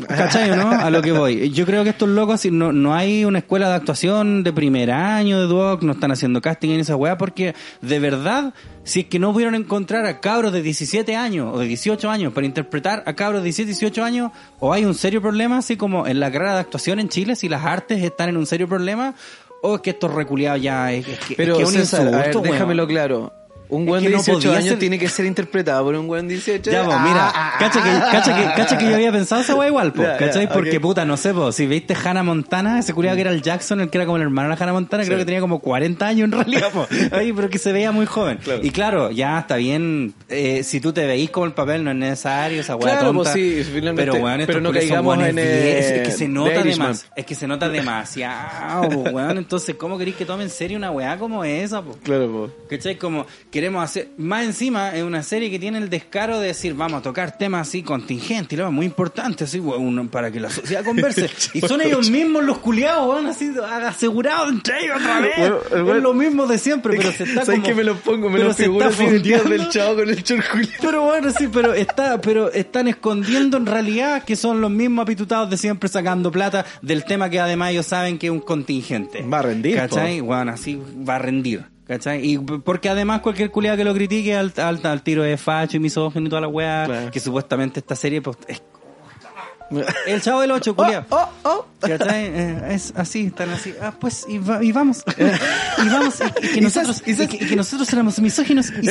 ¿cachai o no? A lo que voy. Yo creo que estos locos, si no, no hay una escuela de actuación de primer año de Duoc, no están haciendo casting en esa weá, porque de verdad, si es que no pudieron encontrar a cabros de 17 años o de 18 años para interpretar a cabros de 17, 18 años, o hay un serio problema, así como en la carrera de actuación en Chile, si las artes están en un serio problema, o es que estos reculeados ya es, es que, Pero es que un César, a ver, insulto, déjamelo claro. Un Es que de no 18 podía años ser- tiene que ser interpretado por un buen 18 Ya, pues, Ah, mira, ah, cacha que, cacha que, cacha que yo había pensado esa wea igual, pues, Ya, ya, ¿cachai? Porque puta, no sé, pues, si viste Hannah Montana, ese culiado que era el Jackson, el que era como el hermano de Hannah Montana, creo que tenía como 40 años en realidad, pues, Ay, pero que se veía muy joven. Claro. Y claro, ya está bien, eh, si tú te veís como el papel, no es necesario, esa wea Claro, tonta. pues sí, finalmente, pero weón, estos pero no caigamos en, eh, es que se nota demasiado, es que se nota demasiado, weón, entonces, ¿cómo queréis que tomen en serio una weá como esa, pues? Claro, po. ¿Cachai? Como queremos hacer. Más encima, es una serie que tiene el descaro de decir, vamos a tocar temas así contingentes, y lo muy importantes, así, weón, para que la sociedad converse. y son ellos mismos los culiados, weón, así, asegurados entre ellos otra vez. Bueno, el weón- es lo mismo de siempre, pero se está ¿Sabes como. que me lo pongo? Me pero lo se figuro está así de tío fundiendo. del chavo con el. Pero bueno, sí, pero está, pero están escondiendo en realidad que son los mismos apitutados de siempre sacando plata del tema que además ellos saben que es un contingente. Va a rendir, ¿Cachai? Bueno, así va a rendir. ¿Cachai? Y porque además cualquier culiado que lo critique al, al, al tiro de facho y misógino y toda la weá, Claro. que supuestamente esta serie pues, es el chavo del 8, culiado. Oh, oh. ¿Cachai? Eh, es así, están así. Ah, pues, y, va- y vamos. y vamos. Y, y que Y nosotros, y y que, y que nosotros éramos misóginos. Y,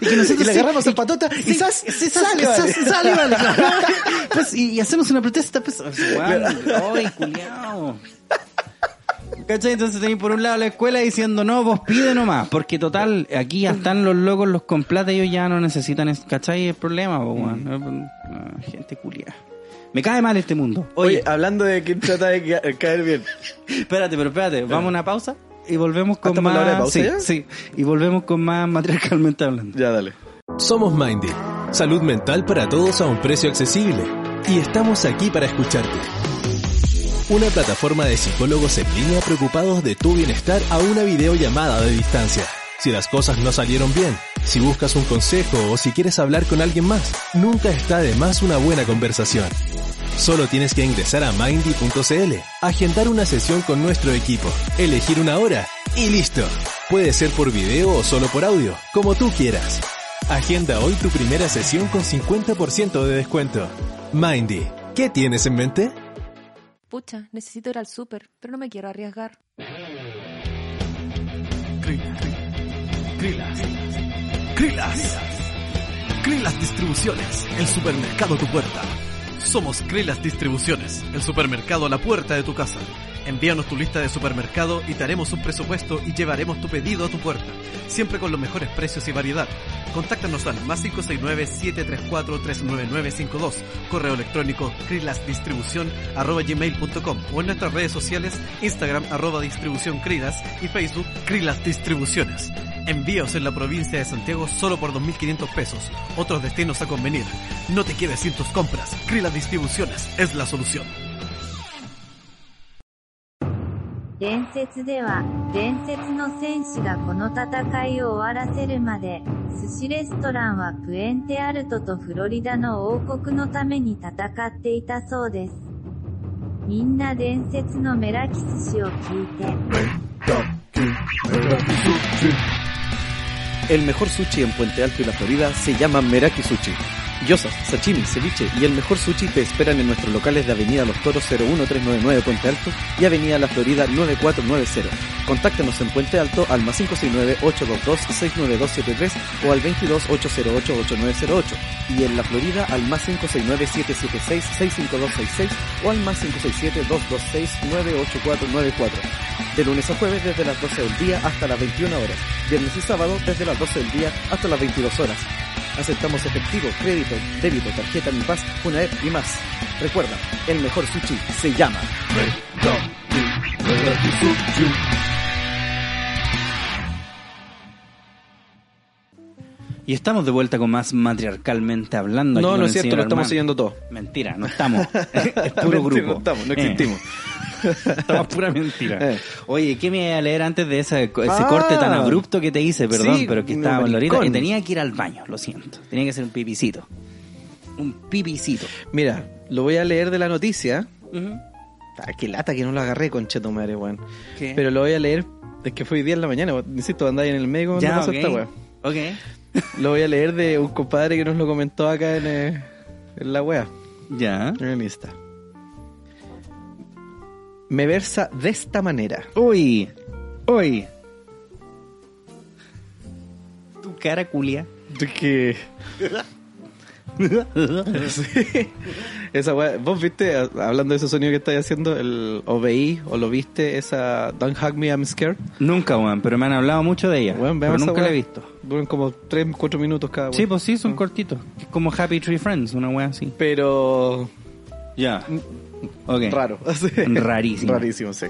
y que nosotros Y le sí- agarramos en patota y sí, sas, sí, sas, sale, sas, sale, vale. Pues, y, y hacemos una protesta, pues. Ay, culiao. ¿Cachai? Entonces tenéis por un lado la escuela diciendo, no, vos pide nomás, porque total, aquí ya están los locos, los con plata, ellos ya no necesitan, es- ¿cachai? El problema, po, weón. No, gente culia. Me cae mal este mundo. Oye, Oye, hablando de que trata de ca- caer bien. espérate, pero espérate, vamos a una pausa y volvemos con ¿Estamos más... la hora de pausa sí, ya? sí, y volvemos con más matriarcalmente hablando. Ya, dale. Somos Mindy, salud mental para todos a un precio accesible. Y estamos aquí para escucharte. Una plataforma de psicólogos en línea preocupados de tu bienestar a una videollamada de distancia. Si las cosas no salieron bien, si buscas un consejo o si quieres hablar con alguien más, nunca está de más una buena conversación. Solo tienes que ingresar a mindy.cl, agendar una sesión con nuestro equipo, elegir una hora y listo. Puede ser por video o solo por audio, como tú quieras. Agenda hoy tu primera sesión con 50% de descuento. Mindy, ¿qué tienes en mente? Pucha, necesito ir al súper, pero no me quiero arriesgar. Krilas. Krilas. Krilas Distribuciones, el supermercado a tu puerta. Somos Krilas Distribuciones, el supermercado a la puerta de tu casa. Envíanos tu lista de supermercado y te haremos un presupuesto y llevaremos tu pedido a tu puerta, siempre con los mejores precios y variedad. Contáctanos al más 569-734-39952, correo electrónico gmail.com o en nuestras redes sociales Instagram arroba distribución y Facebook Krilas Distribuciones. Envíos en la provincia de Santiago solo por 2.500 pesos. Otros destinos a convenir. No te quedes sin tus compras. Krilas Distribuciones es la solución. 伝説では、伝説の戦士がこの戦いを終わらせるまで、寿司レストランはプエンテアルトとフロリダの王国のために戦っていたそうです。みんな伝説のメラキ寿司を聞いて、 El mejor sushi en Puente Alto y la Florida se llama Meraki Sushi. Gyozas, sashimi, ceviche y el mejor sushi te esperan en nuestros locales de Avenida Los Toros 01399 Puente Alto y Avenida La Florida 9490. Contáctanos en Puente Alto al más 569-822-69273 o al 22-808-8908 y en La Florida al más 569-776-65266 o al más 567-226-98494. De lunes a jueves desde las 12 del día hasta las 21 horas. Viernes y sábado desde las 12 del día hasta las 22 horas. Aceptamos efectivo, crédito, débito, tarjeta Mi Paz, Funaep y más. Recuerda, el mejor sushi se llama. Y estamos de vuelta con más matriarcalmente hablando. aquí No, con no es cierto, lo estamos siguiendo todo. Mentira, no estamos. es puro Mentira, grupo. No estamos, no Eh, existimos. estamos pura mentira. Eh. Oye, ¿qué me iba a leer antes de ese, ese Ah. corte tan abrupto que te hice? Perdón, Sí, pero que no, estaba en la ahorita y tenía que ir al baño, lo siento. Tenía que hacer un pipicito. Un pipicito. Mira, lo voy a leer de la noticia. Ah, qué lata que no lo agarré, concheto madre, weón. Pero lo voy a leer, es que fue hoy día en la mañana, insisto, andáis en el medio Ya, pasó ok. esta weón. Ok. Lo voy a leer de un compadre que nos lo comentó acá en, eh, en la wea, Ya. en el Insta. Me versa de esta manera. Uy. Uy. Tu cara culia. Que... Sí. Esa wea, vos viste, hablando de ese sonido que estáis haciendo, el o veí o lo viste, esa Don't Hug Me, I'm Scared. Nunca, weón, pero me han hablado mucho de ella. Weón, pero nunca la he wea. visto. Duran como 3, 4 minutos cada Sí, wea. pues sí, son cortitos. Es como Happy Tree Friends, una wea así. Pero Ya. Ok. raro. Sí. Rarísimo. Rarísimo, sí.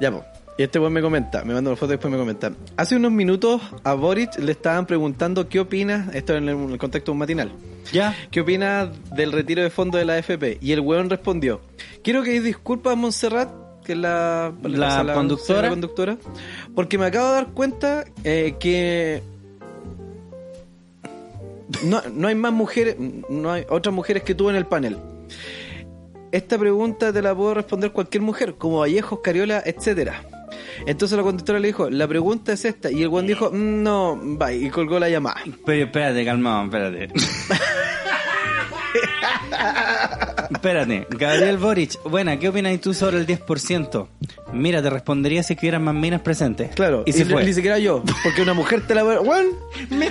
Ya, pues. Y este weón me comenta, me manda una foto y después me comenta. Hace unos minutos a Boric le estaban preguntando qué opina, esto en el, contexto de un matinal, Ya. ¿qué opina del retiro de fondo de la AFP? Y el weón respondió, quiero que disculpas a Montserrat, que es la, La conductora. la conductora, porque me acabo de dar cuenta eh, que no, no hay más mujeres, no hay otras mujeres que tú en el panel. Esta pregunta te la puedo responder cualquier mujer, como Vallejos, Cariola, etcétera. Entonces la conductora le dijo, la pregunta es esta, y el weón dijo, "Mm, no, bye, y colgó la llamada. Pero espérate, calmado, espérate. espérate, Gabriel Boric, buena, ¿qué opinas tú sobre el 10%? Mira, te respondería si hubieran más minas presentes. Claro, y y se ni- fue. ni siquiera yo, porque una mujer te la weón, Me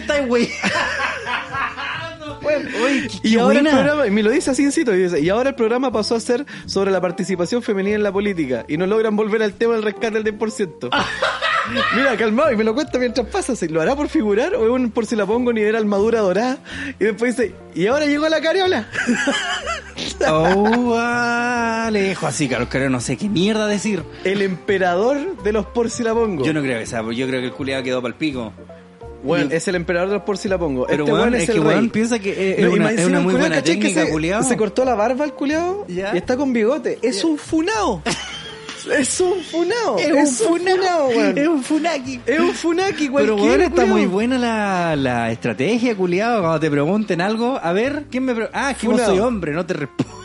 Y ahora el programa, y me lo dice así en cito, y, dice, y ahora el programa pasó a ser sobre la participación femenina en la política y no logran volver al tema del rescate del 10%. Mira, calmado, y me lo cuenta mientras pasa, ¿se lo hará por figurar o es un por si la pongo ni ver armadura dorada? Y después dice, y ahora llegó la cariola. Oh, le dejo así, Carlos Carrero, no sé qué mierda decir. El emperador de los por si la pongo. Yo no creo que sea, yo creo que el culiado quedó para el pico. Bueno, es el emperador de los por si la pongo. Pero este weón, weón es, es, que el weón rey. piensa que es, No, una, es muy culiao, buena ¿cachai que técnica, se, culiado. se cortó la barba el culiao Ya. y está con bigote. Es un funao. Es un funao. Es un funao, weón. Es un funaki. Es un funaki, Pero bueno, está culiao. muy buena la, la estrategia, culiado. Cuando te pregunten algo, a ver, ¿quién me pre- Ah, es que Funado. soy hombre, no te respondo.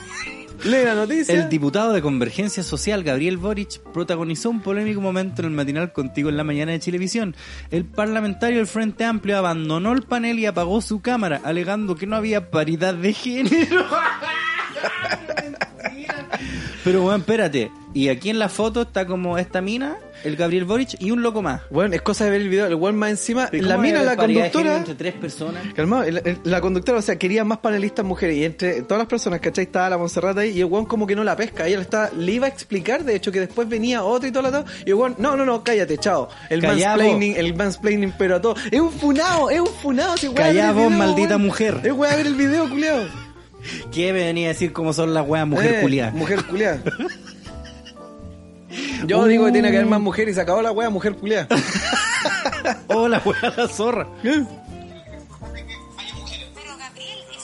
Lee la noticia. El diputado de Convergencia Social, Gabriel Boric, protagonizó un polémico momento en el matinal Contigo en la Mañana de Chilevisión. El parlamentario del Frente Amplio abandonó el panel y apagó su cámara, alegando que no había paridad de género. Pero bueno, espérate. Y aquí en la foto está como esta mina, el Gabriel Boric y un loco más. Bueno, es cosa de ver el video. El weón más encima. La ¿cómo mina, la conductora. entre tres personas. Calmado, el- el- la conductora, o sea, quería más panelistas mujeres y entre todas las personas, ¿cachai? Estaba la Monserrata ahí y el weón como que no la pesca. Ella le, estaba, le iba a explicar, de hecho, que después venía otro y todo lo todo. Y el weón, no, no, no, cállate, chao. El Callá mansplaining, el mansplaining, pero a todo. Es un funado, es un funado. Si Callá vos, maldita mujer. Es weón a ver el video, culiao. ¿Qué me venía a decir cómo son las weas mujer Eh, culiada? Mujer culiada. Yo Uh. digo que tiene que haber más mujeres y se acabó la wea, mujer culiada. Oh, la wea la zorra. Pero Gabriel, es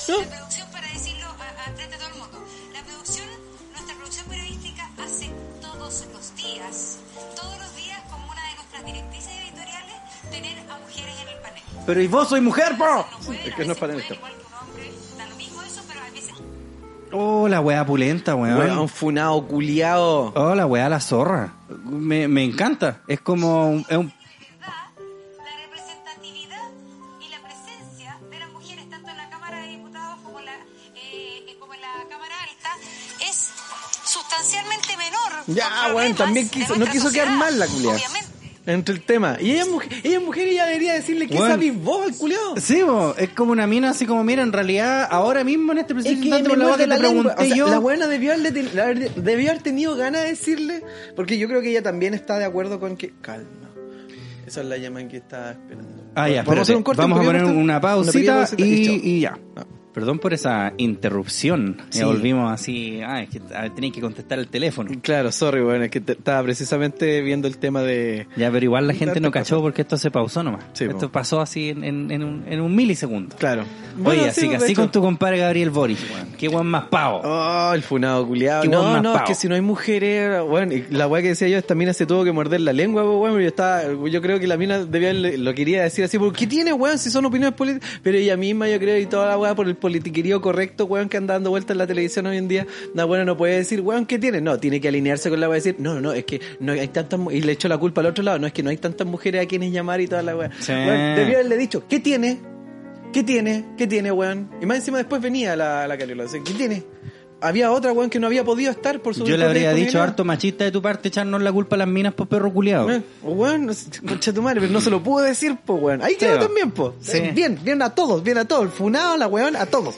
súper Pero y vos soy mujer, po. Es que no es veces panelista. pueden, igual que un hombre, da lo mismo eso, pero a veces Oh, la wea pulenta, weón. Weón, funado, culiao. Oh, la wea la zorra. Me, me encanta. Es como un- es un verdad, la representatividad y la presencia de las mujeres tanto en la Cámara de Diputados como en la, como en la Cámara Alta es sustancialmente menor. Ya, weón, también quiso, no quiso quedar mal la. Obviamente. Entre el tema. Y ella es mujer, ella es mujer y ella debería decirle que sabís vos al culiao. Sí, bo, es como una mina así como, mira, en realidad, ahora mismo en este Es preciso instante por la te pregunté O sea, yo. La buena debió, haberle haber, debió haber tenido ganas de decirle, porque yo creo que ella también está de acuerdo con que... Calma. Esa es la llama en que está esperando. Ah, ya, Vamos a hacer un espérate. corte. Vamos a poner una pausita y ya. Ah. Perdón por esa interrupción. Sí. Ya volvimos así. Ah, es que tenéis que contestar el teléfono. Claro, sorry, weón, es que te- estaba precisamente viendo el tema de... Ya, pero igual la gente no cachó porque esto se pausó nomás. Sí, esto po. pasó así en, en- en un, en un milisegundo. Claro. Oye, Bueno, así sí, que así hecho. con tu compadre Gabriel Boric, weón. Qué weón más pavo. Oh, el funado culiado. No, no, es pavo. que si no hay mujeres, bueno, y la weá que decía yo, esta mina se tuvo que morder la lengua, pero yo estaba, yo creo que la mina debía, lo quería decir así, porque ¿qué tiene, weón? Si son opiniones políticas, pero ella misma, yo creo, y toda la weá por el politiquerío correcto, weón, que anda dando vueltas en la televisión hoy en día, la buena no puede decir, weón, ¿qué tiene? No, tiene que alinearse con la weá y decir, no, no, no, es que no hay tantas, y le echó la culpa al otro lado, no, es que no hay tantas mujeres a quienes llamar y toda la weá. Sí. Weón, debió haberle dicho, ¿qué tiene? ¿Qué tiene? ¿Qué tiene, weón? Y más encima después venía la, la Cariola. ¿Qué tiene? Había otra, weón, que no había podido estar por su Yo le habría dicho harto machista de tu parte echarnos la culpa a las minas por perro culiado. Eh, Weón, no sé, concha tu madre, pero no se lo pudo decir, po, weón. Ahí quedó también, po. Sí. Bien, bien a todos, bien a todos. El funado, la weón, a todos.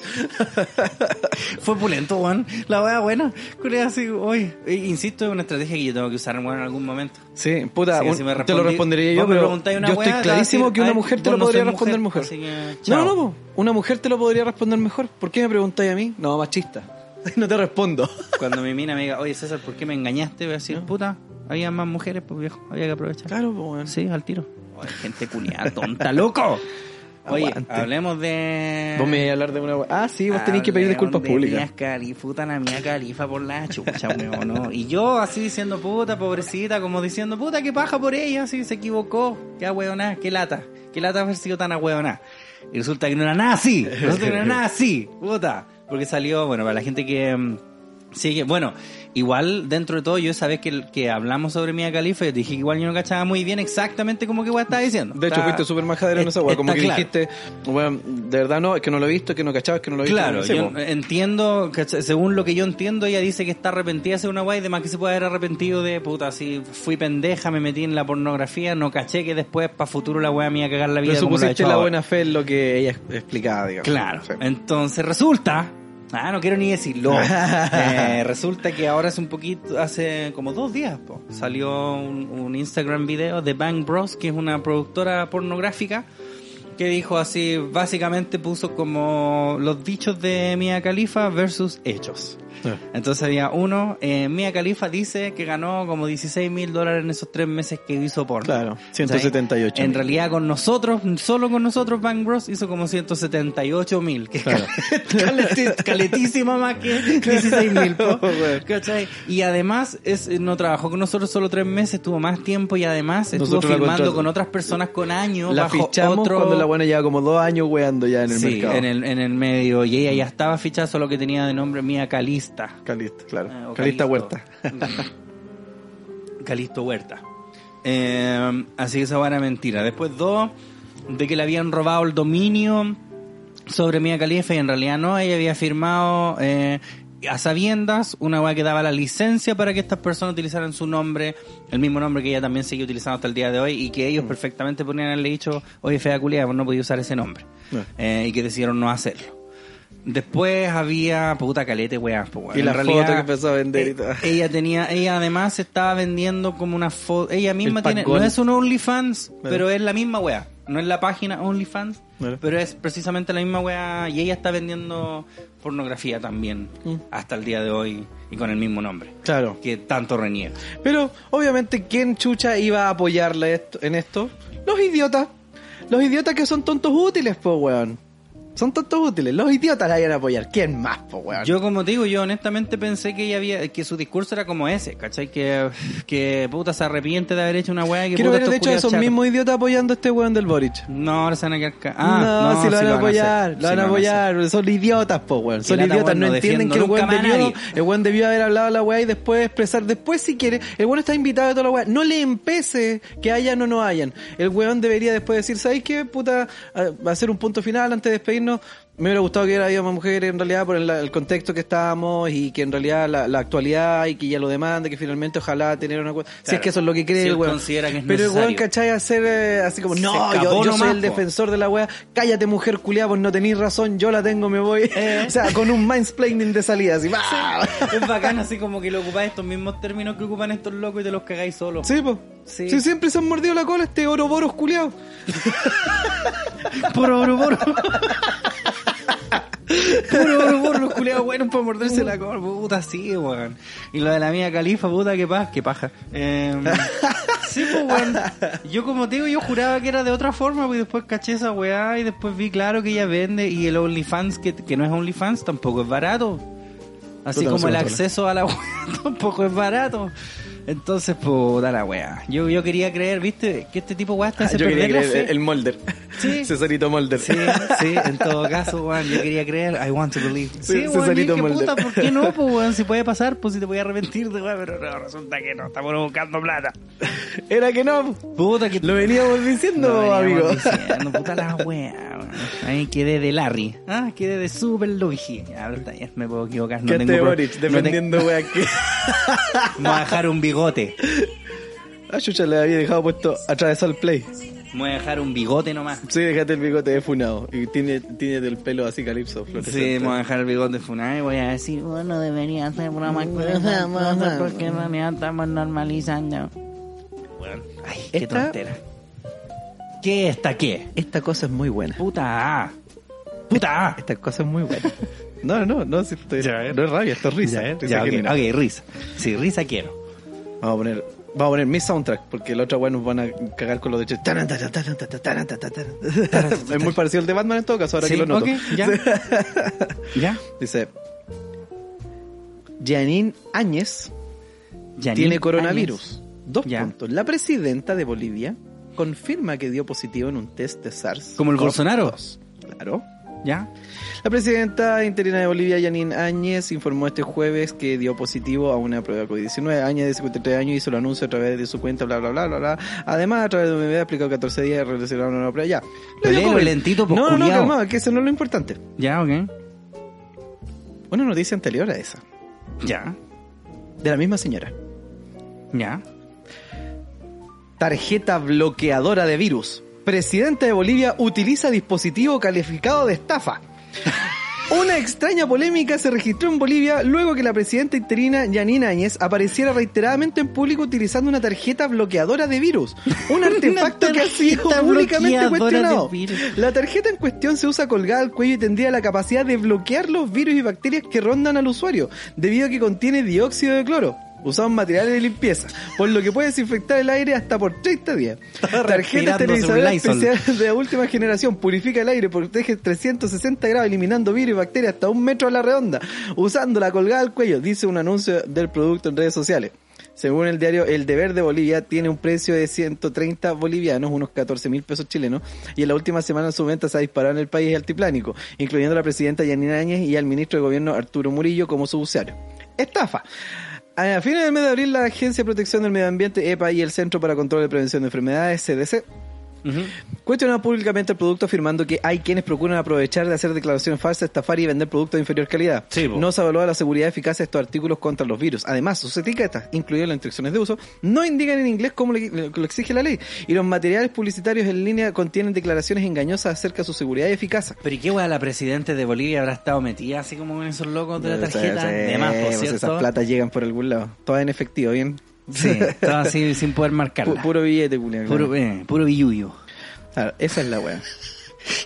Fue pulento, weón. La wea buena. Culiao, así, oye. Eh, Insisto, es una estrategia que yo tengo que usar, weón, en algún momento. Sí, puta, un- si me te lo respondí- respondería yo, pero una yo weá, estoy clarísimo que una mujer te lo no podría responder mujer, mejor. así que, No, no, no, po. una mujer te lo podría responder mejor. ¿Por qué me preguntáis a mí? No, machista. No te respondo. Cuando mi mina me diga, oye César, ¿por qué me engañaste? Voy a decir, puta, había más mujeres, pues viejo, había que aprovechar. Claro, po, weón. Sí, al tiro. Oye, gente culiada, tonta, loco. Oye, Aguante. hablemos de... Vos me ibas a hablar de una. Ah, sí, vos tenés que pedir disculpas de públicas. Puta la mía califa por la chucha, weón, ¿no? Y yo así diciendo, puta, pobrecita, como diciendo, puta, qué paja por ella, así se equivocó, qué ahueoná, qué lata, qué lata haber sido tan ahueoná. Y resulta que no era nada así, resulta que no era nada así, puta. Porque salió, bueno, para la gente que... Sigue, bueno, igual dentro de todo, yo esa vez que, que hablamos sobre Mia Khalifa, yo dije que igual yo no cachaba muy bien exactamente como que igual estaba diciendo. De hecho, Está- fuiste súper majadero en esa weá. Como que claro. dijiste, weón, de verdad no, es que no lo he visto, es que no cachabas, es que no lo he visto. Claro, Sí, yo po. entiendo, que según lo que yo entiendo, ella dice que está arrepentida de una guay, de más que se puede haber arrepentido de puta, si fui pendeja, me metí en la pornografía, no caché que después para futuro la weá me iba a cagar la vida. Pero como lo supusiste hecho la ahora. buena fe en lo que ella explicaba, digamos. Claro, Sí. entonces resulta, ah, no quiero ni decirlo, Eh, resulta que ahora hace un poquito, hace como dos días, po, salió un, un Instagram video de Bang Bros, que es una productora pornográfica, que dijo así, básicamente puso como los dichos de Mia Khalifa versus hechos. Entonces había uno, eh, Mia Khalifa dice que ganó como 16 mil dólares en esos tres meses que hizo porno. Claro, 178 En realidad con nosotros, solo con nosotros Bang Bros hizo como 178 mil, que es Claro. caleti- caletísima más que 16 mil. Y además es, no trabajó con nosotros solo tres meses, tuvo más tiempo y además estuvo Nosotros filmando con otras personas con años La bajo fichamos otro... cuando la buena lleva como dos años weando ya en el sí, mercado. en el, en el medio. Y ella ya estaba fichada, solo que tenía de nombre Mía Calista. Calista, claro. Eh, o Calista. Huerta. Calisto Huerta. Eh, así que esa era mentira. Después dos, de que le habían robado el dominio sobre Mia Khalifa y en realidad no, ella había firmado eh, a sabiendas una weá que daba la licencia para que estas personas utilizaran su nombre, el mismo nombre que ella también sigue utilizando hasta el día de hoy y que ellos Mm. perfectamente podrían haberle dicho, oye, fea culiada, vos no podía usar ese nombre. No. Eh, y que decidieron no hacerlo. Después había puta calete, weá. weón. Y la En foto realidad, que empezó a vender y eh, todo. Ella tenía, ella además estaba vendiendo como una foto, ella misma El tiene, no es un OnlyFans, pero es la misma weá. No es la página OnlyFans, pero es precisamente la misma weá y ella está vendiendo pornografía también Mm. hasta el día de hoy y con el mismo nombre. Claro. Que tanto reniega. Pero, obviamente, ¿quién chucha iba a apoyarla esto- en esto? Los idiotas. Los idiotas que son tontos útiles, po, weón. Son tontos útiles. Los idiotas la iban a apoyar. ¿Quién más, po, weón? Yo como te digo, yo honestamente pensé que ella había, que su discurso era como ese, ¿cachai? Que, que puta se arrepiente de haber hecho una weá que Quiero puta ver, de hecho, esos mismos idiotas apoyando a este weón del Boric. No, ahora se van a quedar Ah, no, si lo van a apoyar, lo van a apoyar, son idiotas, po, weón. Son idiotas, weón, no no entienden que el weón debió, el weón debió haber hablado a la weá y después expresar, después si quiere, el weón está invitado a toda la weá, no le empece que hayan o no hayan. El weón debería después decir, ¿sabes qué, puta? A- hacer un punto final antes de despedirnos. gobierno Me hubiera gustado que hubiera habido más mujeres en realidad por el, el contexto que estábamos y que en realidad la, la actualidad y que ya lo demanda, que finalmente ojalá tener una cuenta. Si es Claro. que eso es lo que cree Si el weón. considera que es Pero el weón, necesario. ¿cachai? Hacer eh, así como, no, yo, yo soy el po. defensor de la wea. Cállate, mujer culiada, pues no tenéis razón, yo la tengo, me voy. Eh. o sea, con un mansplaining de salida, así, ¡bah! Es bacán así como que lo ocupáis estos mismos términos que ocupan estos locos y te los cagáis solos. Sí, pues. Sí. Sí. siempre se han mordido la cola este oroboros culiado. Puro, puro, puro. culiados buenos para morderse la cola, puta, sí, weón. Y lo de la mía califa, puta, qué paja, qué paja. Eh, sí, pues, weón. Yo como te digo, yo juraba que era de otra forma, pues después caché esa weá y después vi claro que ella vende y el OnlyFans, que, que no es OnlyFans, tampoco es barato. Así como el acceso a la weá tampoco es barato. Entonces, puta la weá. Yo, yo quería creer, viste, que este tipo de weá te hace Yo quería perder la creer fe. el Mulder. Sí. Cesarito Mulder. Sí, sí, en todo caso, weón, yo quería creer, I want to believe. Sí, Sí, weón, Cesarito Mulder. puta, ¿por qué no, pues, weón? Si puede pasar, pues si te voy a arrepentir de weón, pero no, resulta que no, estamos buscando plata. Era que no. Puta, que Lo veníamos diciendo, Lo veníamos amigo. diciendo, puta la weá, weón. Ahí quedé de Larry, ah, quedé de Super Luigi. Ya, está me puedo equivocar, no Que tengo pro- Boric no te- defendiendo, wea, que. Me voy a dejar un bigote. Ah, Chucha le había dejado puesto atravesar el play. Me voy a dejar un bigote nomás. Sí, déjate el bigote de funado. Y tiene, tiene el pelo así calipso, Sí, me voy a dejar el bigote funado y voy a decir, bueno, debería hacer esas cosas porque en realidad estamos normalizando. Bueno, ay, qué Esta- tontera. ¿Qué esta qué? Esta cosa es muy buena. Puta. Puta A. Esta cosa es muy buena. No, no, no, si estoy- Ya, eh. no es rabia, esto es risa. Ya, risa ya, ok, genuina. ok, risa. Sí, risa quiero. Vamos a poner, vamos a poner mi soundtrack, porque la otra weá nos van a cagar con los de Taran, taran, taran, taran, taran, taran, taran. Es muy parecido al de Batman en todo caso, ahora Sí, que lo noto. ya. ¿Ya? Dice Janine Áñez tiene coronavirus. Áñez. Dos Ya. puntos. La presidenta de Bolivia confirma que dio positivo en un test de SARS. ¿Como el Bolsonaro? Claro. ¿Ya? La presidenta interina de Bolivia, Janine Áñez, informó este jueves que dio positivo a una prueba COVID-19. Áñez, de 53 años, hizo el anuncio a través de su cuenta, bla, bla, bla, bla, bla. Además, a través de un video, ha explicado 14 días relacionaron una nueva prueba. Ya. COVID. lentito, No, no, no, que eso no es lo importante. ¿Ya? ¿Ok? Una noticia anterior a esa, ¿Ya? de la misma señora. ¿Ya? Tarjeta bloqueadora de virus. Presidenta de Bolivia utiliza dispositivo calificado de estafa. Una extraña polémica se registró en Bolivia luego que la presidenta interina Janine Áñez apareciera reiteradamente en público utilizando una tarjeta bloqueadora de virus. Un artefacto que ha sido públicamente cuestionado. La tarjeta en cuestión se usa colgada al cuello y tendría la capacidad de bloquear los virus y bacterias que rondan al usuario, debido a que contiene dióxido de cloro. Usado en materiales de limpieza, por lo que puede desinfectar el aire hasta por 30 días. Tarjeta esterilizadora especial de última generación, purifica el aire, protege 360 grados, eliminando virus y bacterias hasta un metro a la redonda, usándola colgada al cuello, dice un anuncio del producto en redes sociales. Según el diario El Deber de Bolivia, tiene un precio de 130 bolivianos, unos 14 mil pesos chilenos, y en la última semana su venta se ha disparado en el país altiplánico, incluyendo a la presidenta Yanina Áñez y al ministro de Gobierno Arturo Murillo como su usuario. Estafa. A fines del mes de abril, la Agencia de Protección del Medio Ambiente, EPA, y el Centro para Control y Prevención de Enfermedades, CDC, Cuestionado públicamente el producto afirmando que hay quienes procuran aprovechar de hacer declaraciones falsas, estafar y vender productos de inferior calidad. Sí, no se evalúa la seguridad y eficacia de estos artículos contra los virus. Además, sus etiquetas, incluidas las instrucciones de uso, no indican en inglés como lo exige la ley. Y los materiales publicitarios en línea contienen declaraciones engañosas acerca de su seguridad y eficacia. Pero ¿y qué weá la presidenta de Bolivia habrá estado metida así como en esos locos de la tarjeta? sí, de más, por pues esas platas llegan por algún lado. Todas en efectivo, bien. Sí, todo así sin poder Pu- marcarla. puro billete, culiao. Puro, eh, puro billuyo. Claro, esa es la wea.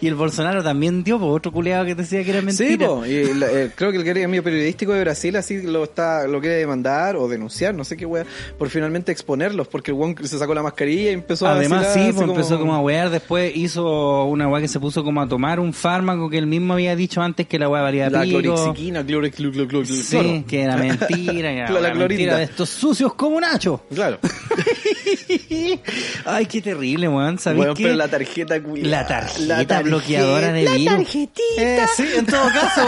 Y el Bolsonaro también dio, por otro culeado que decía que era mentira. Sí, po, y la- eh, creo que el gremio periodístico de Brasil así lo está lo quiere demandar o denunciar, no sé qué wea, por finalmente exponerlos, porque el weón se sacó la mascarilla y empezó Además, a sí, vacilar, pues empezó como a wear, después hizo una weá que se puso como a tomar un fármaco que él mismo había dicho antes que la weá valía la pico. clorixiquina, cloro, cloro, cloro, cloro, Sí, cloro. que era mentira, que era La mentira de estos sucios como Nacho. Claro. Ay, qué terrible, weón. ¿Sabéis Weón, qué? pero la tarjeta culiao, La tarjeta la tarjeta- bloqueadora de la virus. tarjetita. Eh, sí, en todo caso,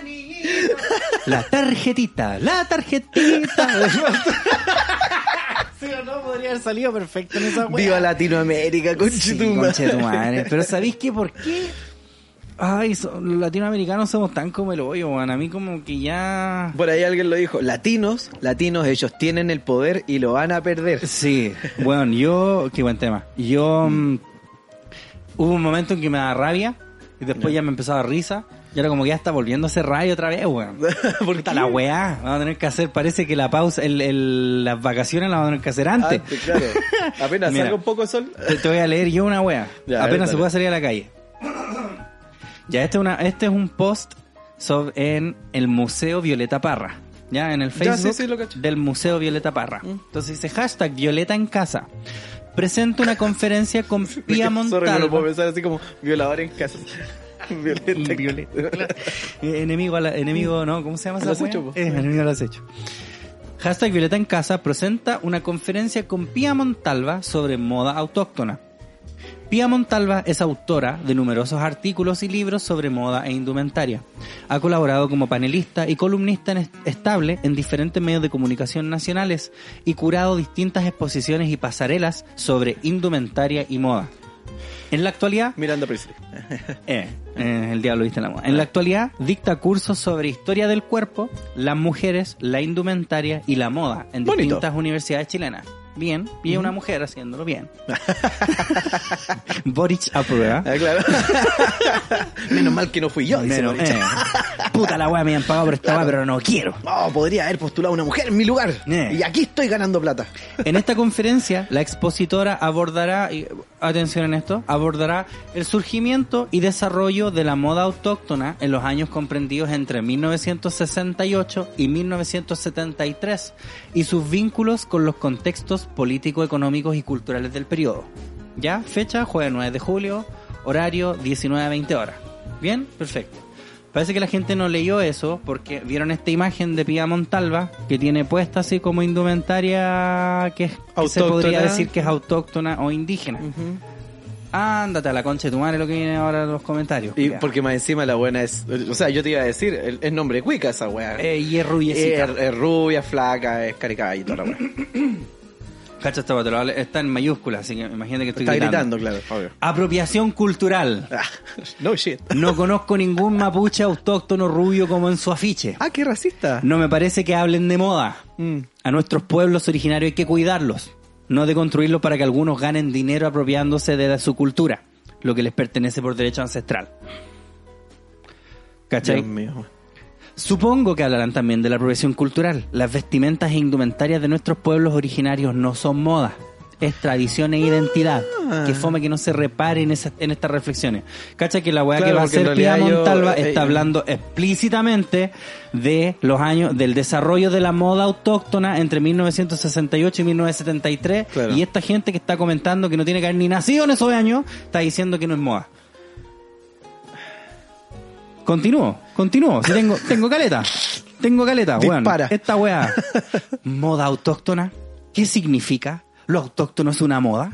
anillito. La tarjetita, la tarjetita. sí o no, podría haber salido perfecto en esa weá. Viva Latinoamérica, Sí, conchetumare. conche tu madre. Pero ¿sabéis qué? ¿Por qué? Ay, so- los latinoamericanos somos tan como el hoyo, weón. A mí como que ya... Por ahí alguien lo dijo, latinos, latinos, ellos tienen el poder y lo van a perder. Sí, bueno, yo... Qué buen tema. Yo... mm, hubo un momento en que me daba rabia y después ya me empezó a dar risa. Y ahora como que ya está volviendo a hacer radio otra vez, weón. ¿Por qué? la weá. Vamos a tener que hacer, parece que la pausa, el, el- las vacaciones las vamos a tener que hacer antes. Antes, claro. Apenas Mira. salga un poco de sol. Te, te voy a leer yo una. Ya, ver, Apenas se puede salir a la calle. Ya, este es, una, este es un post so- en el Museo Violeta Parra. Ya, en el Ya, Facebook sí, sí, del Museo Violeta Parra. Entonces dice hashtag Violeta en casa. Presenta una conferencia con Pía Sorry, no lo puedo pensar así como violador en casa. Violeta. Violeta. Eh, enemigo, a la- enemigo, ¿no? ¿Cómo se llama esa acecho. Eh, enemigo al acecho. Hashtag Violeta en Casa presenta una conferencia con Pía Montalva sobre moda autóctona. Pía Montalva es autora de numerosos artículos y libros sobre moda e indumentaria. Ha colaborado como panelista y columnista en estable en diferentes medios de comunicación nacionales y curado distintas exposiciones y pasarelas sobre indumentaria y moda. En la actualidad, Miranda Priestley. eh, eh, el diablo viste la moda. En la actualidad dicta cursos sobre historia del cuerpo, las mujeres, la indumentaria y la moda en Bonito. distintas universidades chilenas. Bien, y una mujer haciéndolo bien. Boric aprueba. Ah, claro. Menos mal que no fui yo, dice Pero, Boric. eh, puta la weá me han pagado por esta weá, pero no quiero. Oh, podría haber postulado una mujer en mi lugar. Eh. Y aquí estoy ganando plata. En esta conferencia, la expositora abordará, y, atención en esto, abordará el surgimiento y desarrollo de la moda autóctona en los años comprendidos entre 1968 y 1973 y sus vínculos con los contextos político, económicos y culturales del periodo. Ya, fecha, jueves 9 de julio, horario 19 a 20 horas. Bien, perfecto. Parece que la gente no leyó eso porque vieron esta imagen de Pía Montalva que tiene puesta así como indumentaria que, es- que se podría decir que es autóctona o indígena. Ándate a la concha de tu madre lo que viene ahora en los comentarios. Y porque más encima la buena es. O sea, yo te iba a decir, el, es nombre cuica esa weá. Eh, y es rubiecita. es, es rubia, flaca, es caricada y toda la weá. Cacha lo hablo- está en mayúsculas, así que imagínate que estoy Está gritando. gritando, claro, obvio. Apropiación cultural. Ah, no shit. No conozco ningún mapuche autóctono rubio como en su afiche. Ah, qué racista. No me parece que hablen de moda. Mm. A nuestros pueblos originarios hay que cuidarlos, no de construirlos para que algunos ganen dinero apropiándose de su cultura, lo que les pertenece por derecho ancestral. ¿Cachai? Dios mío. Supongo que hablarán también de la apropiación cultural. Las vestimentas e indumentarias de nuestros pueblos originarios no son moda. Es tradición e identidad. Ah. Que fome que no se repare en, esas- en estas reflexiones. Cacha que la weá Claro, que va a hacer yo- Montalva eh, está eh, hablando explícitamente de los años, del desarrollo de la moda autóctona entre 1968 y 1973. Claro. Y esta gente que está comentando que no tiene que haber ni nacido en esos años, está diciendo que no es moda. Continúo, continúo. Si tengo, tengo caleta. Tengo caleta, weón. Dispara. Esta weá. Moda autóctona. ¿Qué significa? ¿Lo autóctono es una moda?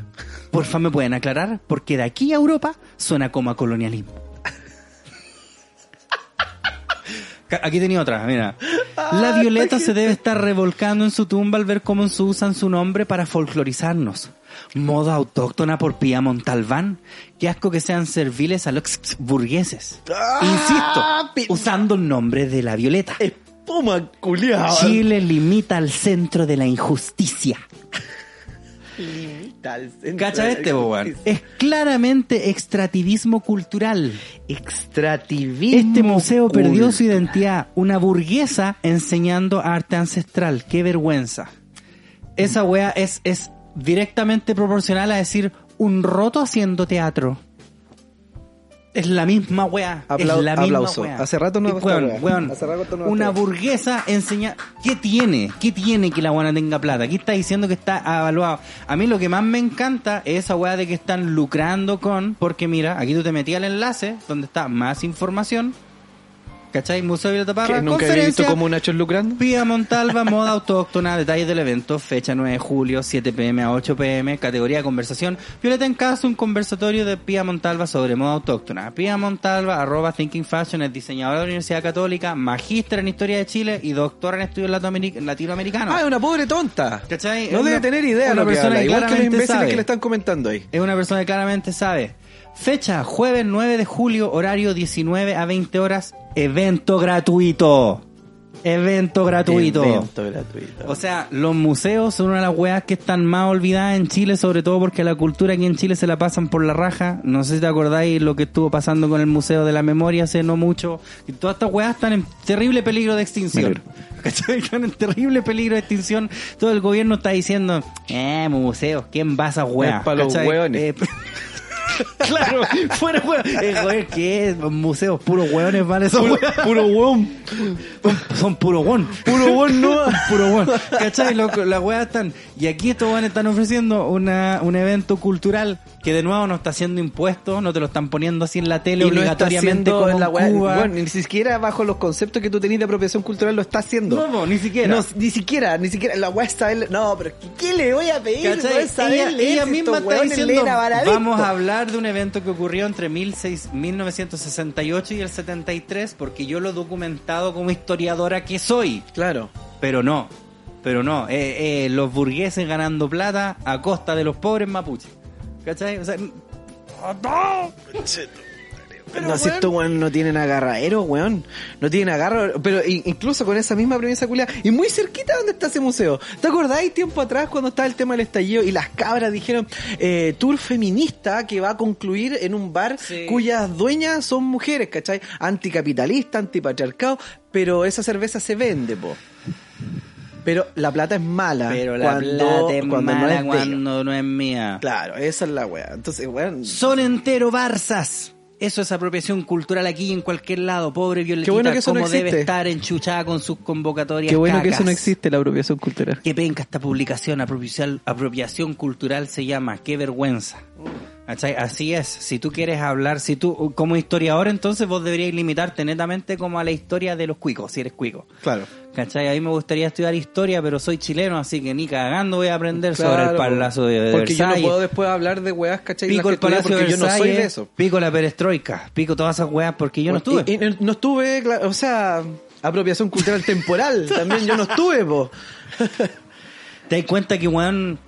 Porfa, ¿me pueden aclarar? Porque de aquí a Europa suena como a colonialismo. Aquí tenía otra, mira. La Violeta se debe estar revolcando en su tumba al ver cómo se usan su nombre para folclorizarnos. Moda autóctona por Pía Montalbán. Qué asco que sean serviles a los burgueses. Insisto, usando el nombre de la Violeta. Espuma culiao. Chile limita al centro de la injusticia. Tal centro Cacha de este, boban. Es claramente extrativismo cultural. Extrativismo. Este museo perdió su identidad. Una burguesa enseñando arte ancestral. Qué vergüenza. Esa wea es, es directamente proporcional a decir un roto haciendo teatro. Es la misma wea. Aplau- es la misma aplauso. Hace rato no weón, wea. weón, Hace rato no Una burguesa enseña... ¿Qué tiene? ¿Qué tiene que la buena tenga plata? Aquí está diciendo que está evaluado. A mí lo que más me encanta es esa weá de que están lucrando con... Porque mira, aquí tú te metías al enlace donde está más información. ¿Cachai? Museo Violeta Parra, Que nunca he visto como Nachos lucrando. Pía Montalva, moda autóctona, detalles del evento, fecha 9 de julio, 7 pm a 8 pm, categoría conversación. Violeta en casa, un conversatorio de Pía Montalva sobre moda autóctona. Pía Montalva, arroba Thinking Fashion, es diseñadora de la Universidad Católica, magíster en Historia de Chile y doctora en estudios latinoameric- latinoamericanos. Ah, es una pobre tonta. ¿Cachai? No Es debe una- tener idea una lo que persona habla, que igual que los imbéciles sabe. que le están comentando ahí. Es una persona que claramente sabe. Fecha, jueves 9 de julio, horario 19 a 20 horas, evento gratuito. Evento gratuito. Evento gratuito. O sea, los museos son una de las weas que están más olvidadas en Chile, sobre todo porque la cultura aquí en Chile se la pasan por la raja. No sé si te acordáis lo que estuvo pasando con el Museo de la Memoria hace no mucho. Y todas estas weas están en terrible peligro de extinción. Están en terrible peligro de extinción. Todo el gobierno está diciendo, eh, museos, ¿quién va a esas weas? Es pa' los hueones. Eh, claro, fuera weón. Eh, joder, ¿qué es? Museos puros hueones, ¿vale? Son Puro, puro. Son, son puro hueón. Puro weón, no. Puro hueón. ¿Cachai? Las weas están. Y aquí estos weones están ofreciendo una, un evento cultural que de nuevo no está haciendo impuestos, no te lo están poniendo así en la tele Y no obligatoriamente como en la Cuba. bueno, ni siquiera bajo los conceptos que tú tenés de apropiación cultural lo está haciendo. No, no, ni siquiera. No, ni siquiera, ni siquiera. La weá está. No, pero ¿qué, le voy a pedir? Ella, ella misma está diciendo, vamos a hablar de un evento que ocurrió entre 16 1968 y el 73, porque yo lo he documentado como historiadora que soy. Claro. Pero no, pero no. Eh, eh, los burgueses ganando plata a costa de los pobres mapuches. ¿Cachai? O sea, Pero no, si estos weón no tienen agarradero, weón. No tienen agarro. Pero incluso con esa misma premisa culia. Y muy cerquita donde está ese museo. ¿Te acordáis tiempo atrás cuando estaba el tema del estallido y las cabras dijeron eh, tour feminista que va a concluir en un bar Sí. cuyas dueñas son mujeres, ¿cachai? Anticapitalista, antipatriarcado. Pero esa cerveza se vende, po. Pero la plata es mala. pero la cuando, plata es cuando mala no es de cuando no es mía. Claro, esa es la wea. Entonces, weón. Son entero barzas. Eso es apropiación cultural aquí y en cualquier lado. Pobre Violetita, bueno que eso no como debe estar enchuchada con sus convocatorias Qué bueno que cacas. eso no existe, la apropiación cultural. Qué penca esta publicación, apropiación, apropiación cultural se llama, qué vergüenza. ¿Cachai? Así es, si tú quieres hablar, si tú, como historiador, entonces vos deberías limitarte netamente como a la historia de los cuicos, si eres cuico. Claro. ¿Cachai? A mí me gustaría estudiar historia, pero soy chileno, así que ni cagando voy a aprender sobre el palacio de, de Porque yo no Versalles. puedo después hablar de weas, ¿cachai? Pico el Palacio de porque yo no soy de Versalles, eso. pico la perestroika, pico todas esas weas porque yo no estuve. Y, y no estuve, o sea, apropiación cultural temporal, también yo no estuve, po. ¿Te das cuenta que, weón,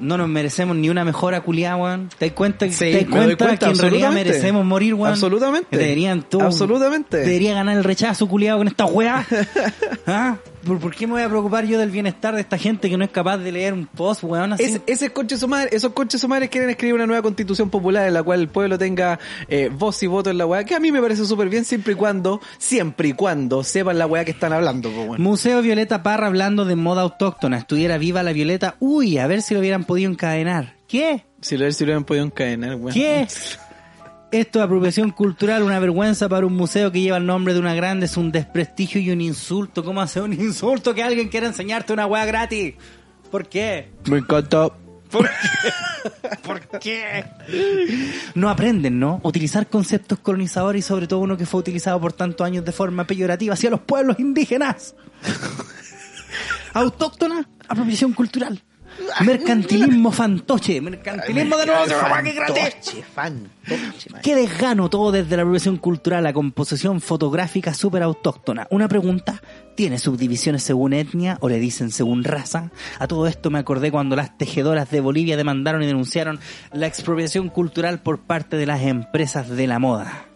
no nos merecemos ni una mejora culiada, weón? ¿Te das cuenta, Sí, te das cuenta cuenta, que en realidad merecemos morir, weón? Absolutamente. Deberían todos. Absolutamente. Debería ganar el rechazo culiado con esta weá. ¿Ah? ¿Por, por qué me voy a preocupar yo del bienestar de esta gente que no es capaz de leer un post, weón? Así? Es- ese coche su madre, esos coches su madre quieren escribir una nueva constitución popular en la cual el pueblo tenga eh, voz y voto en la weá, que a mí me parece súper bien siempre y cuando, siempre y cuando sepan la weá que están hablando, po, weón. Museo Violeta Parra hablando de moda autóctona. Estuviera viva la Violeta. Uy, a ver si lo hubieran podido encadenar. ¿Qué? Si lo, si lo hubieran podido encadenar, weón. ¿Qué? Esto es apropiación cultural, una vergüenza para un museo que lleva el nombre de una grande, es un desprestigio y un insulto. ¿Cómo hace un insulto que alguien quiera enseñarte una weá gratis? ¿Por qué? Me encanta. ¿Por qué? No aprenden, ¿no? Utilizar conceptos colonizadores y sobre todo uno que fue utilizado por tantos años de forma peyorativa hacia los pueblos indígenas. Autóctona, apropiación cultural. Mercantilismo fantoche. Mercantilismo de nuevo. Fantoche, fantoche. Qué desgano todo desde la apropiación cultural, la composición fotográfica súper autóctona. Una pregunta, ¿tiene subdivisiones según etnia o le dicen según raza? A todo esto me acordé cuando las tejedoras de Bolivia demandaron y denunciaron la expropiación cultural por parte de las empresas de la moda.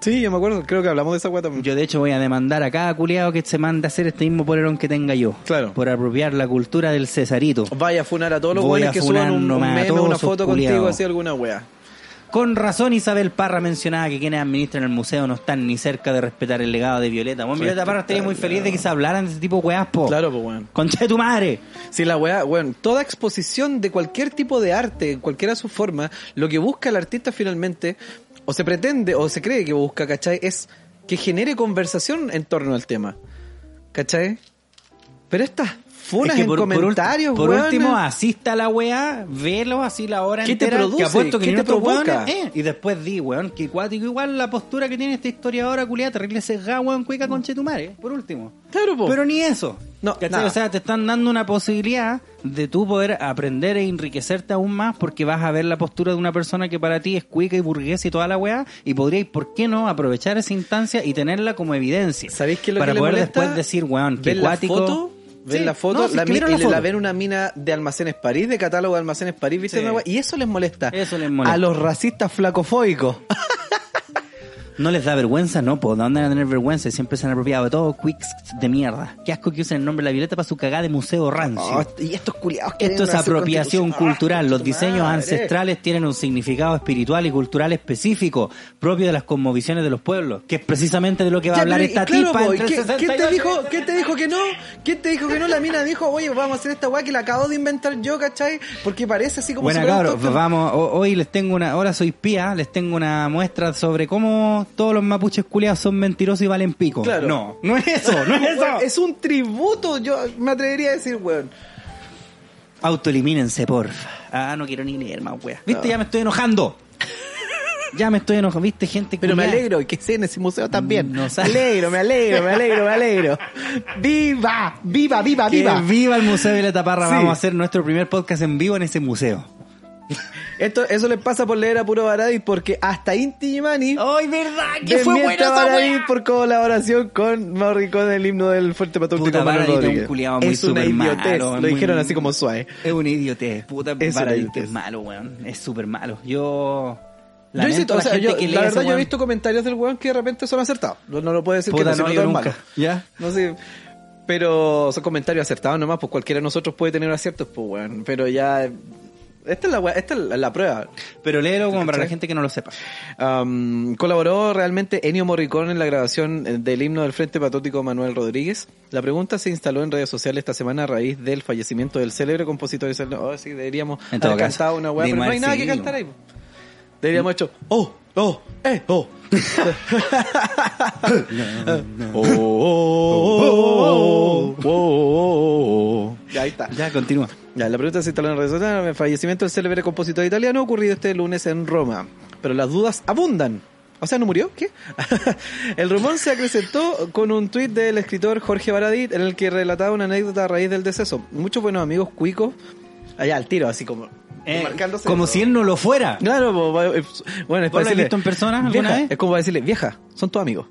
Sí, yo me acuerdo, creo que hablamos de esa weá también. Yo de hecho voy a demandar a cada culiado que se mande a hacer este mismo polerón que tenga yo. Claro. Por apropiar la cultura del Cesarito. Vaya a funar a todos los a que suban un, meme, una foto contigo, así alguna weá. Con razón Isabel Parra mencionaba que quienes administran el museo no están ni cerca de respetar el legado de Violeta. Bueno, Violeta Parra estaría muy feliz de que se hablaran de ese tipo de weas, po. Claro, pues weón. Concha de tu madre. Si la weá, bueno, toda exposición de cualquier tipo de arte, en cualquiera su forma, lo que busca el artista finalmente, o se pretende, o se cree que busca, ¿cachai? Es que genere conversación en torno al tema. ¿Cachai? Pero estas funas Es que en por, por comentarios, por weón, último, asista a la weá, velo así la hora ¿Qué te entera. produce? Que apuesto que ¿Qué te provoca? weones, eh, y después di, weón, que cuático igual la postura que tiene esta historiadora culiada, terrible sesgada, weón, cuica con Chetumare, por último. Claro, po. Pero ni eso. No, nada. O sea, te están dando una posibilidad de tú poder aprender e enriquecerte aún más porque vas a ver la postura de una persona que para ti es cuica y burguesa y toda la weá y podríais, ¿por qué no?, aprovechar esa instancia y tenerla como evidencia. ¿Sabéis qué es lo Para que le poder molesta? después decir, weón, que cuático... ven Sí, la foto, no, si la y la foto. la ven una mina de Almacenes París, de catálogo de Almacenes París, ¿viste? Sí. Y eso les molesta. Eso les molesta. A los racistas flacofóbicos. ¿No les da vergüenza? No, pues, ¿de dónde van a tener vergüenza? Siempre se han apropiado de todo, quicks de mierda. Qué asco que usen el nombre de la violeta para su cagada de museo rancio. Oh, y estos culiados que Esto es apropiación cultural. Ah, Los diseños madre. ancestrales tienen un significado espiritual y cultural específico, propio de las cosmovisiones de los pueblos, que es precisamente de lo que va a hablar esta claro, tipa po, ¿y entre ¿qué- 68 ¿Quién te dijo, quién te dijo que no? ¿Quién te dijo que no? La mina dijo, oye, vamos a hacer esta weá que la acabo de inventar yo, ¿cachai? Porque parece así como Bueno, cabros, autóctono. vamos, ho- hoy les tengo una, ahora soy pía, les tengo una muestra sobre cómo todos los mapuches culiados son mentirosos y valen pico. Claro. No, no es eso, no es eso. Weón, Es un tributo, yo me atrevería a decir, weón. Autoelimínense, porfa. Ah, no quiero ni leer más, wea. ¿Viste? No. Ya me estoy enojando. Ya me estoy enojando. ¿Viste, gente Pero me alegro que esté en ese museo también. No me alegro, me alegro, me alegro, me alegro. ¡Viva! ¡Viva, viva, Que viva! viva el Museo de la Taparra. Sí. Vamos a hacer nuestro primer podcast en vivo en ese museo. Esto, eso les pasa por leer a Puro Baradis porque hasta Inti Gimani ¡Ay, verdad! desmiente a Baradis por colaboración con Morricone el himno del Fuerte Patriótico Puta, un Rodríguez. culiao muy Es una malo, idiotez, lo muy- dijeron así como suave. Es un idiotez. Puta, Es una es malo, weón. Es súper malo. Yo... Yo insisto, o sea, yo- que la verdad yo he visto comentarios del weón que de repente son acertados. No, no lo puedo decir Puta, que no, no, yo nunca. malo. ¿Ya? No sé. Pero son comentarios acertados nomás, pues cualquiera de nosotros puede tener aciertos, pues weón. Pero ya. Esta es la, esta es la, prueba. Pero léelo como para la gente que no lo sepa. Am, colaboró realmente Ennio Morricone en la grabación del himno del Frente Patriótico Manuel Rodríguez. La pregunta se instaló en redes sociales esta semana a raíz del fallecimiento del célebre compositor. Oh, sí, deberíamos haber cantado una weá, pero no hay nada que cantar ahí. Deberíamos hecho, oh, oh, eh, oh. oh, oh, oh, oh, oh, oh. Ya ahí está. Ya, continúa. Ya, la pregunta se instaló en redes sociales. El fallecimiento del célebre compositor italiano ocurrido este lunes en Roma. Pero las dudas abundan. O sea, ¿no murió? ¿Qué? el rumor se acrecentó con un tuit del escritor Jorge Baradit en el que relataba una anécdota a raíz del deceso. Muchos buenos amigos cuicos, allá al tiro, así como... Eh, marcándose como eso. si él no lo fuera. Claro, eh, bueno, es ¿Vos para lo has decirle, visto en persona alguna vieja, vez? Es como para decirle, vieja, son tus amigos.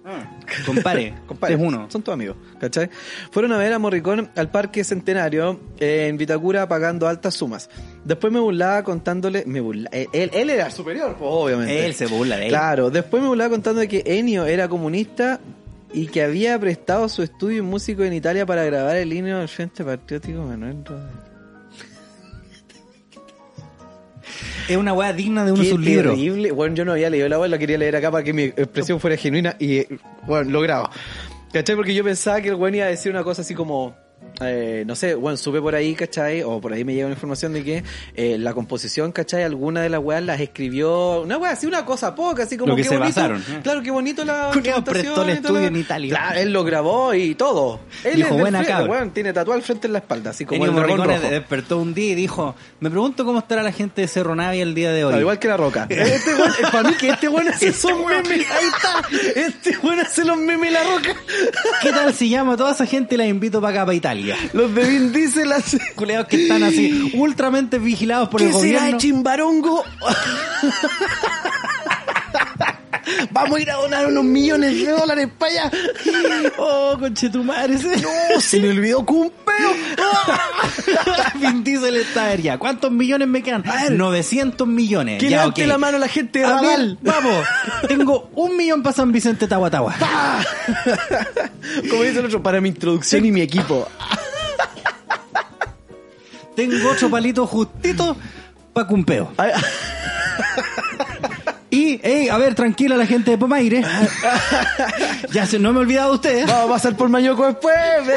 Compare, Compadre, es uno. Son tus amigos, ¿cachai? Fueron a ver a Morricón al Parque Centenario eh, en Vitacura pagando altas sumas. Después me burlaba contándole, me burla, él, él era superior, pues, obviamente. Él se burla de él. Claro, después me burlaba contando de que Ennio era comunista y que había prestado su estudio en músico en Italia para grabar el himno del Frente Patriótico Manuel Rodríguez. Es una weá digna de uno de sus libros. terrible. Bueno, yo no había leído la web, la quería leer acá para que mi expresión fuera genuina y, bueno, lograba. ¿Cachai? Porque yo pensaba que el weón iba a decir una cosa así como, eh, no sé, bueno, supe por ahí, ¿cachai? O por ahí me llega una información de que eh, la composición, ¿cachai? Alguna de las weas las escribió, una wea así, una cosa poca, así como Lo que qué se bonito. basaron, ¿eh? Claro, qué bonito la prestó el estudio en Italia. Claro, él lo grabó y todo. Él Dijo, "Buena frente, cabra". weón, tiene tatuado al frente en la espalda, así como Ennio el dragón rojo. despertó un día y dijo, me pregunto cómo estará la gente de Cerro Navia el día de hoy. Al igual que la roca. Este weón, eh, para mí que este weón hace esos memes. Ahí está. Este weón hace los memes la roca. ¿Qué tal si llamo a toda esa gente y la invito para acá, para Italia? Los de Vin Diesel hace. Culeados que están así, ultramente vigilados por ¿Qué el será gobierno. de Chimbarongo? Vamos a ir a donar unos millones de dólares para allá. Oh, conchetumare. No, se me olvidó que peo. Vin Diesel está ya. ¿Cuántos millones me quedan? 900 millones. Que levante ok. la mano la gente de A ver, Radal. vamos. Tengo un millón para San Vicente Tahuatahua. Como dice el otro, para mi introducción y mi equipo. Tengo ocho palitos justitos para cumpeo. Y, hey, a ver, tranquila la gente de Pomaire. ya se, no me he olvidado de ustedes. Vamos a pasar por Mayoco después.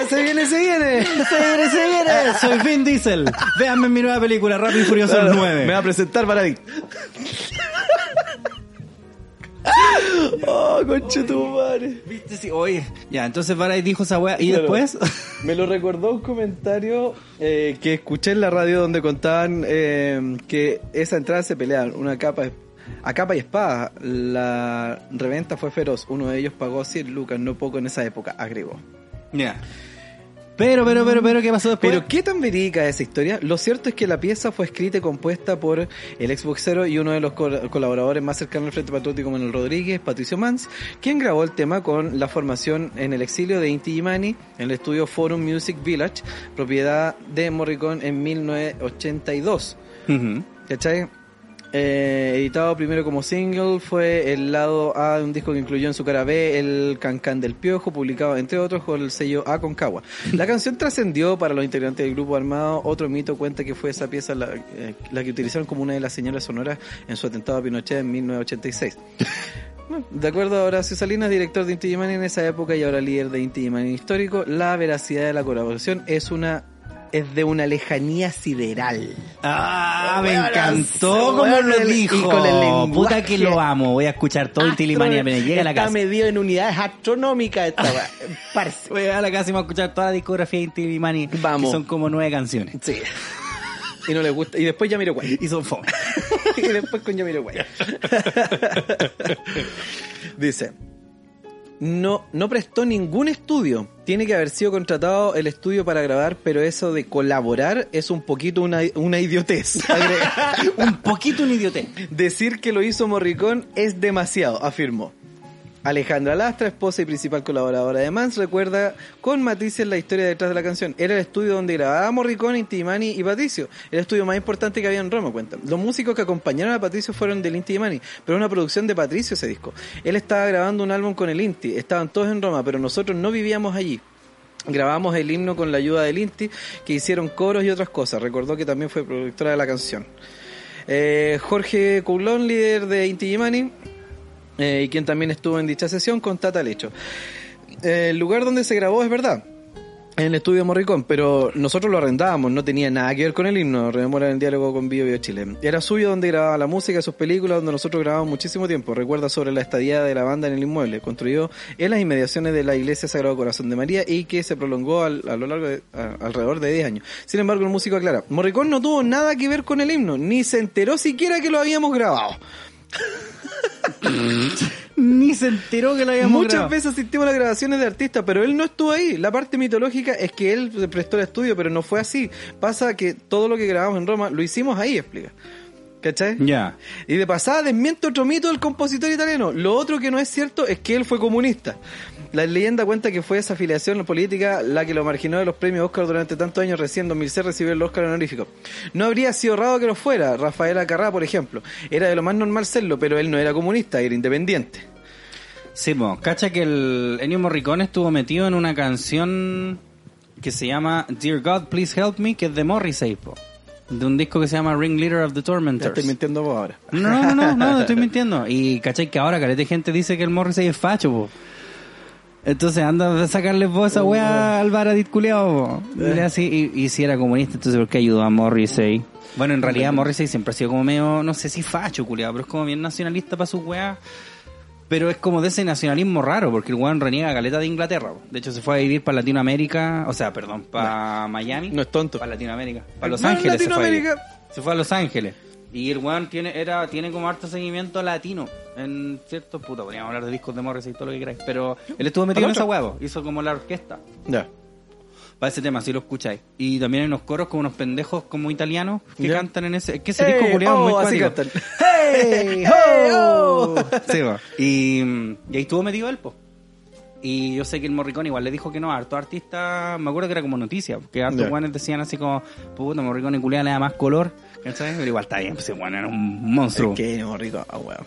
Se viene, se viene. Se viene, se viene. Soy Vin Diesel. Véanme en mi nueva película, Rápido y Furioso Claro, 9. Me va a presentar para ti. oh, conche tu madre. ¿Viste? Sí, oye. Ya, entonces Baray dijo esa weá. ¿Y Claro. después? Me lo recordó un comentario eh, que escuché en la radio donde contaban eh, que esa entrada se peleaban una capa a capa y espada. La reventa fue feroz. Uno de ellos pagó 100 lucas, no poco en esa época, agregó. Ya. Pero, pero, pero, pero, ¿qué pasó después? Pero qué tan verídica es esa historia. Lo cierto es que la pieza fue escrita y compuesta por el exboxero y uno de los col- colaboradores más cercanos al Frente Patriótico, Manuel Rodríguez, Patricio Mans, quien grabó el tema con la formación en el exilio de Inti Gimani en el estudio Forum Music Village, propiedad de Morricone en 1982. Ujú. ¿Cachai? Eh, editado primero como single, fue el lado A de un disco que incluyó en su cara B el Cancán del Piojo, publicado entre otros con el sello A con Cagua. La canción trascendió para los integrantes del grupo armado. Otro mito cuenta que fue esa pieza la, eh, la que utilizaron como una de las señales sonoras en su atentado a Pinochet en 1986. Bueno, De acuerdo a Horacio Salinas, director de Inti en esa época y ahora líder de Inti Illimani histórico, la veracidad de la colaboración es una es de una lejanía sideral. Ah, me encantó como lo y dijo. con el lenguaje. Puta que lo amo. Voy a escuchar todo el Tilimani apenas llegue a la Está casa. medido en unidades astronómicas esta. Parce. Voy a la casa y voy a escuchar toda la discografía de Tilimani. Vamos. Que son como nueve canciones. Sí. Y no les gusta. Y después Yamiroquai. Y son fome. y después con Yamiroquai. Dice. No, no prestó ningún estudio. Tiene que haber sido contratado el estudio para grabar, pero eso de colaborar es un poquito una, una idiotez. Un poquito un idiote. Decir que lo hizo Morricón es demasiado, afirmó. Alejandra Lastra, esposa y principal colaboradora de Mans, recuerda con matices la historia detrás de la canción. Era el estudio donde grababa Morricón, Inti Mani y Patricio. El estudio más importante que había en Roma, cuenta. Los músicos que acompañaron a Patricio fueron del Inti Mani, pero una producción de Patricio ese disco. Él estaba grabando un álbum con el Inti, estaban todos en Roma, pero nosotros no vivíamos allí. Grabamos el himno con la ayuda del Inti, que hicieron coros y otras cosas. Recordó que también fue productora de la canción. Eh, Jorge Coulon, líder de Inti Illimani, eh, y quien también estuvo en dicha sesión, constata el hecho. Eh, el lugar donde se grabó es verdad, en el estudio Morricón, pero nosotros lo arrendábamos, no tenía nada que ver con el himno, rememora el diálogo con Bio Bio Chile. Era suyo donde grababa la música, sus películas, donde nosotros grabamos muchísimo tiempo. Recuerda sobre la estadía de la banda en el inmueble, construido en las inmediaciones de la iglesia Sagrado Corazón de María y que se prolongó a lo largo de alrededor de 10 años. Sin embargo, el músico aclara, Morricón no tuvo nada que ver con el himno, ni se enteró siquiera que lo habíamos grabado. Ni se enteró que lo habíamos Muchas grabado. veces asistimos a las grabaciones de artistas, pero él no estuvo ahí. La parte mitológica es que él se prestó el estudio, pero no fue así. Pasa que todo lo que grabamos en Roma lo hicimos ahí, explica. ¿Cachai? Ya. Y de pasada desmiente otro mito del compositor italiano. Lo otro que no es cierto es que él fue comunista. La leyenda cuenta que fue esa afiliación política la que lo marginó de los premios Oscar durante tantos años. Recién en 2006 recibió el Oscar honorífico. No habría sido raro que lo fuera. Rafael Acarrá, por ejemplo. Era de lo más normal serlo, pero él no era comunista, era independiente. Sí, po. cacha que el Ennio Morricone estuvo metido en una canción que se llama Dear God, Please Help Me, que es de Morrissey, po. De un disco que se llama Ringleader of the Tormentors. estoy mintiendo vos ahora. No, no, no, no, no estoy mintiendo. Y cachai que ahora caleta gente dice que el Morrissey es facho, po. Entonces anda a sacarle voz a esa wea al Baradit culeado, así, y, y si era comunista, entonces ¿por qué ayudó a Morrissey? Bueno, en realidad Morrissey siempre ha sido como medio, no sé si facho, culeado, pero es como bien nacionalista para sus weas. Pero es como de ese nacionalismo raro, porque el weón reniega caleta de Inglaterra. po. De hecho, se fue a vivir para Latinoamérica, o sea, perdón, para Miami. No es tonto. Para Latinoamérica. Para Los No, Ángeles. se fue a. Se fue a Los Ángeles. Y el weón tiene, era, tiene como harto seguimiento latino. En cierto, puta, podríamos hablar de discos de Morrissey y todo lo que queráis. Pero él estuvo metido en esa huevo. Hizo como la orquesta. Ya. Para ese tema, si lo escucháis. Y también en los coros como unos pendejos como italianos que Ya. cantan en ese... Es que ese Hey, disco culiao oh, es muy así cantan. ¡Hey! Hey, ¡Oh! oh. Sí, va. y, y ahí estuvo metido él, po. Y yo sé que el Morricone igual le dijo que no a harto artista, me acuerdo que era como noticia, que hartos Ya. guanes decían así como, puta, Morricone culia le da más color, ¿cachai? Pero igual está bien, pues guan era un monstruo. Que Morricón, ah, weón.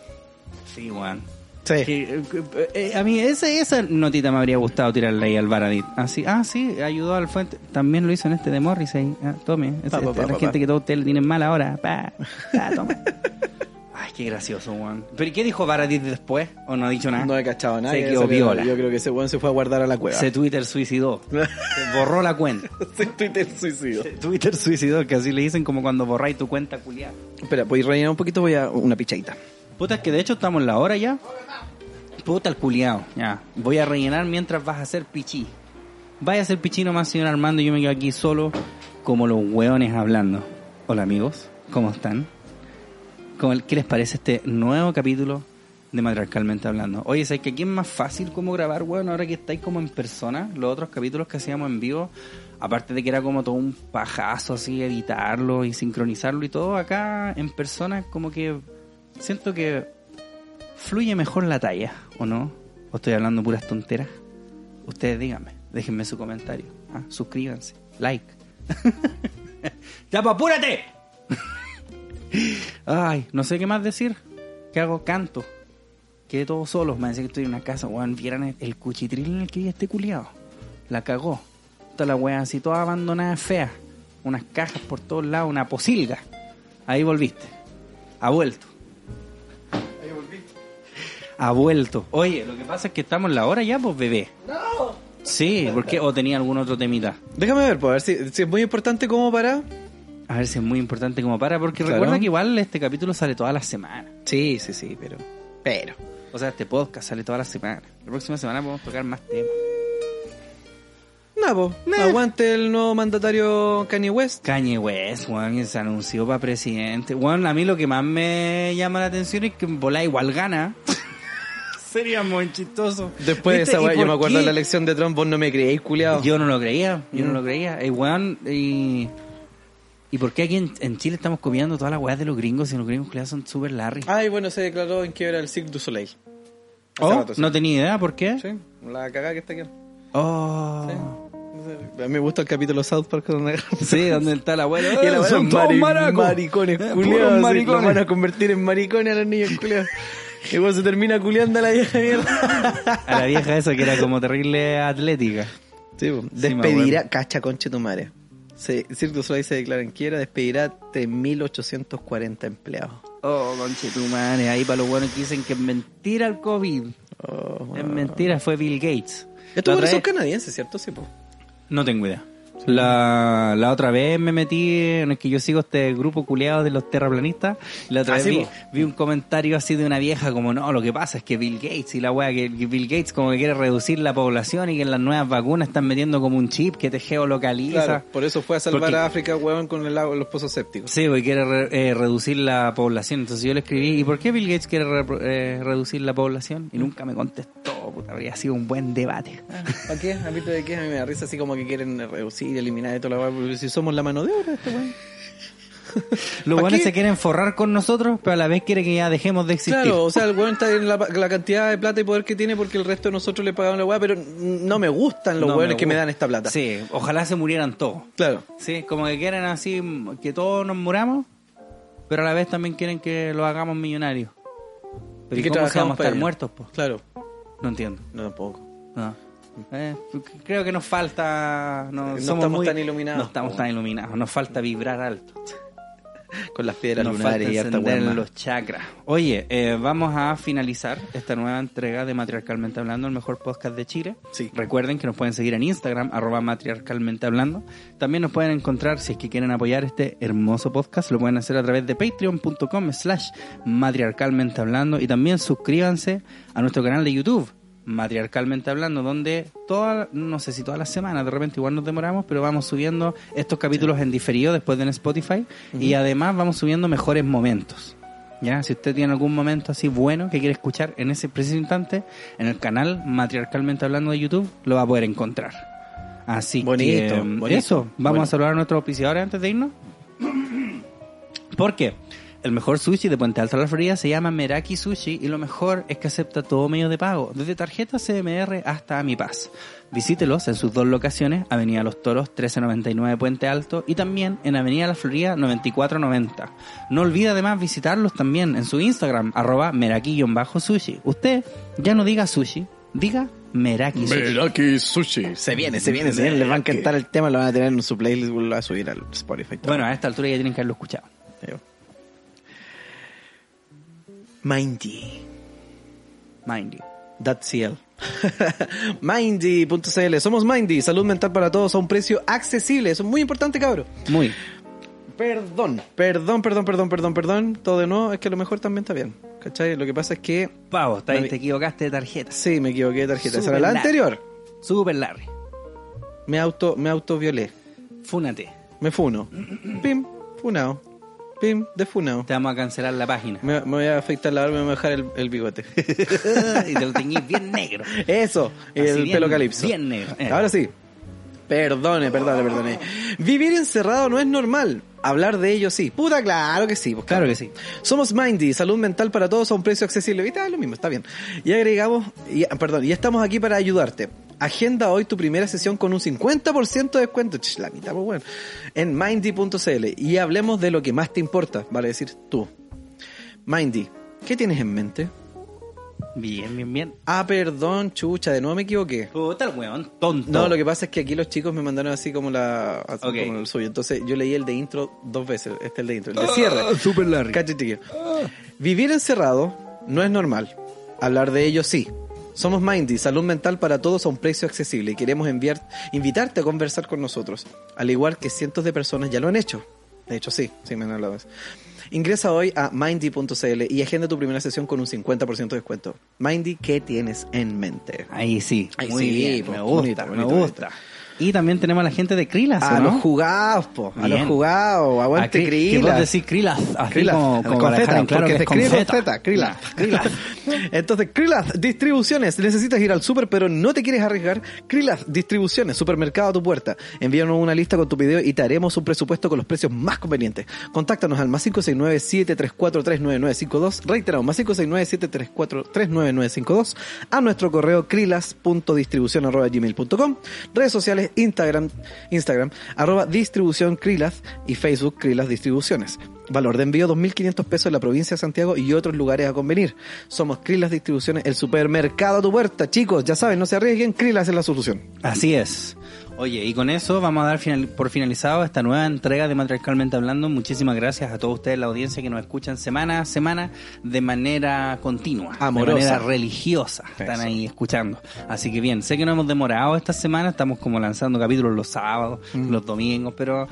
Sí, guan. Sí. Que, eh, eh, a mí esa, esa notita me habría gustado tirarle ahí al Baradit. Así, ah, sí, ayudó al Fuente. También lo hizo en este de Morrissey. Ah, tome. Es- Pa, pa, este, pa, la gente que todos ustedes le tienen mal ahora. Pa, pa, toma. Qué gracioso, Juan. ¿Pero qué dijo Baradit después? ¿O no ha dicho nada? No he cachado nada. Se que quedó viola. Yo creo que ese weón se fue a guardar a la cueva. Se Twitter suicidó. Se borró la cuenta. Se Twitter suicidio. Se Twitter suicidó, que así le dicen como cuando borráis tu cuenta culiada. Espera, a rellenar un poquito, voy a una pichadita. Puta, es que de hecho estamos en la hora ya. Puta el culiao. Ya. Voy a rellenar mientras vas a hacer pichí. Vaya a hacer pichí nomás, señor Armando. y Yo me quedo aquí solo, como los hueones hablando. Hola, amigos. ¿Cómo están? ¿Cómo- ¿Qué les parece este nuevo capítulo de Matriarcalmente Hablando? Oye, ¿sabes que aquí es más fácil como grabar, weón? Ahora que estáis como en persona. Los otros capítulos que hacíamos en vivo, aparte de que era como todo un pajazo así, editarlo y sincronizarlo y todo, acá en persona como que siento que fluye mejor la talla, ¿o no? ¿O estoy hablando puras tonteras? Ustedes díganme, déjenme su comentario. Ah, suscríbanse, like. ¡Ya, pues, apúrate! Ay, no sé qué más decir. ¿Qué hago? Canto. Quedé todo solo. Me decía que estoy en una casa, weón. Vieran el, cuchitril en el que vive este culiado. La cagó. Toda la weá así, toda abandonada, fea. Unas cajas por todos lados, una posilga. Ahí volviste. Ha vuelto. Ha vuelto. Oye, lo que pasa es que estamos en la hora ya, pues, bebé. No. Sí, ¿por qué? ¿O tenía algún otro temita? Déjame ver, pues, a ver si, si es muy importante como para... A ver si es muy importante como para, porque Claro. recuerda que igual este capítulo sale todas las semanas. Sí, sí, sí, pero... Pero... O sea, este podcast sale todas las semanas. La próxima semana podemos tocar más temas. No, pues, aguante el nuevo mandatario Kanye West. Kanye West, que se anunció para presidente. Weón, a mí lo que más me llama la atención es que Bola igual gana. Sería muy chistoso. Después de esa ¿Y weá, yo me acuerdo de la elección de Trump, vos no me creéis, culiado. Yo no lo creía, yo no lo creía. Eh, weón, y... ¿Y por qué aquí en, en Chile estamos copiando todas las weas de los gringos y los gringos culiados son súper larry? Ay, bueno, se declaró en quiebra el Cirque du Soleil. Oh, rato, sí. no tenía idea, ¿por qué? Sí, la cagada que está aquí. Oh. A mí me gusta el capítulo South Park donde... Sí, donde está el abuelo. Y el Eh, abuelo, son todos mari- maricones, Eh, culiados. sí, Los van a convertir en maricones a los niños, culiados. Y luego se termina culiando a la vieja mierda. A la vieja esa que era como terrible atlética. Sí. Sí, despedirá, acuerdo. cacha conche tu madre. Se, Cirque du Soleil se declara en quiebra, despedirá 3.840 empleados. Oh, conche tu madre. Ahí para los buenos que dicen que es mentira el COVID. Oh, Es mentira, fue Bill Gates. Estos buenos son canadienses, ¿cierto? Sí, po. No tengo idea. La, la otra vez me metí en el que yo sigo este grupo culeado de los terraplanistas. La otra Ah, vez sí, vi, un comentario así de una vieja como, no, lo que pasa es que Bill Gates y la wea, que, que Bill Gates como que quiere reducir la población y que en las nuevas vacunas están metiendo como un chip que te geolocaliza. Claro, por eso fue a salvar Porque- a África, huevón, con el agua, los pozos sépticos. Sí, porque quiere re- eh, reducir la población. Entonces yo le escribí, ¿y por qué Bill Gates quiere re- eh, reducir la población? Y nunca me contestó, puta, habría sido un buen debate. ¿Para qué? ¿A mí de qué? A mí me da risa así como que quieren reducir, eliminar de toda la weá, porque si somos la mano de obra, este weón. Los ¿Pa' buenos qué? se quieren forrar con nosotros, pero a la vez quiere que ya dejemos de existir. Claro, o sea, el weón está en la, la cantidad de plata y poder que tiene porque el resto de nosotros le pagamos la weá, pero no me gustan los No weones que me dan esta plata. Sí, ojalá se murieran todos. Claro. Sí, como que quieren así, que todos nos muramos, pero a la vez también quieren que lo hagamos millonarios. Pero Y ¿y que cómo se vamos a estar ello. muertos, pues? Claro. No entiendo. No, tampoco. No. Eh, creo que nos falta... No, No somos estamos muy- tan iluminados, No estamos tan iluminados. Nos falta vibrar alto. Con las piedras Nos lunares falta y encender los chakras. Oye, eh, vamos a finalizar esta nueva entrega de Matriarcalmente Hablando, el mejor podcast de Chile. Sí. Recuerden que nos pueden seguir en Instagram, arroba matriarcalmente hablando. También nos pueden encontrar, si es que quieren apoyar este hermoso podcast, lo pueden hacer a través de patreon.com slash matriarcalmente hablando. Y también suscríbanse a nuestro canal de YouTube, Matriarcalmente Hablando, donde toda, no sé si todas las semanas, de repente igual nos demoramos, pero vamos subiendo estos capítulos en diferido después de en Spotify y además vamos subiendo mejores momentos. Ya, si usted tiene algún momento así bueno que quiere escuchar en ese preciso instante, en el canal Matriarcalmente Hablando de YouTube lo va a poder encontrar. Así Bonito, que bonito. eso, vamos a saludar a nuestros auspiciadores antes de irnos. Porque el mejor sushi de Puente Alto a la Florida se llama Meraki Sushi y lo mejor es que acepta todo medio de pago, desde tarjeta CMR hasta Mi Paz. Visítelos en sus dos locaciones, Avenida Los Toros 1399 Puente Alto y también en Avenida La Florida 9490. No olvide además visitarlos también en su Instagram, arroba Meraki-sushi. Usted ya no diga sushi, diga Meraki Sushi. Meraki Sushi. Se viene, se viene, se viene. Les va a encantar el tema, lo van a tener en su playlist, lo van a subir al Spotify. Bueno, a esta altura ya tienen que haberlo escuchado. Mindy. Mindy. CL. Mindy.cl. Somos Mindy. Salud mental para todos a un precio accesible. Eso es muy importante, cabro. Muy. Perdón, perdón, perdón, perdón, perdón, perdón. Todo de nuevo, es que a lo mejor también está bien. ¿Cachai? Lo que pasa es que. Pavo, está- te equivocaste de tarjeta. Sí, me equivoqué de tarjeta. Esa era la anterior. Super Larry. Me auto, me autoviolé. Fúnate. Me funo. Pim, funao. Pim, defunao. Te vamos a cancelar la página. Me, me voy a afeitar la barba y me voy a dejar el, el bigote. y te lo teñís bien negro. Eso, y el bien- pelo calipso. Bien negro. Eh. Ahora sí. Perdone, perdone, perdone. Vivir encerrado no es normal. Hablar de ello sí. Puta, claro que sí. pues, Claro que sí. Somos Mindy, salud mental para todos a un precio accesible. ¿Viste? Ah, lo mismo, está bien. Y agregamos, y, perdón, y estamos aquí para ayudarte. Agenda hoy tu primera sesión con un 50% de descuento. Ch, la mitad, pues bueno. En mindy.cl y hablemos de lo que más te importa, vale decir tú. Mindy, ¿qué tienes en mente? Bien, bien, bien. Ah, perdón, chucha, de nuevo me equivoqué. Puta el weón, tonto. No, lo que pasa es que aquí los chicos me mandaron así como la así Ok. como el suyo. Entonces yo leí el de intro dos veces. Este es el de intro. El de cierre. super largo. Chiquillo. Vivir encerrado no es normal. Hablar de ello sí. Somos Mindy, salud mental para todos a un precio accesible y queremos enviar, invitarte a conversar con nosotros, al igual que cientos de personas ya lo han hecho. De hecho, sí, sí me han hablado de eso. Ingresa hoy a mindy.cl y agenda tu primera sesión con un 50% de descuento. Mindy, ¿qué tienes en mente? Ahí sí, Ahí muy sí, bien, po, me gusta, bonito, me bonito, gusta. Y también tenemos a la gente de Krilas, A ¿no? los jugados, po. A los jugados. Aguante Aquí, que vos Krilas. decís Krilas, así Krilas, como, como con Z, claro que es con Z. Krilas. Krilas. Entonces, Krilas Distribuciones. Necesitas ir al súper, pero no te quieres arriesgar. Krilas Distribuciones, supermercado a tu puerta. Envíanos una lista con tu pedido y te haremos un presupuesto con los precios más convenientes. Contáctanos al más 569-734-39952. Reiteramos, más 569-734-39952. A nuestro correo krilas.distribución.gmail.com. Redes sociales, Instagram, Instagram, arroba distribución Krilas y Facebook Krilas Distribuciones. Valor de envío 2.500 pesos en la provincia de Santiago y otros lugares a convenir. Somos Krilas Distribuciones, el supermercado a tu puerta. Chicos, ya saben, no se arriesguen, Krilas es la solución. Así es. Oye, y con eso vamos a dar final- por finalizado esta nueva entrega de Matriarcalmente Hablando. Muchísimas gracias a todos ustedes, la audiencia que nos escuchan semana a semana de manera continua, Amorosa. de manera religiosa. Están ahí escuchando. Así que bien, sé que no hemos demorado esta semana, estamos como lanzando capítulos los sábados, Mm. los domingos, pero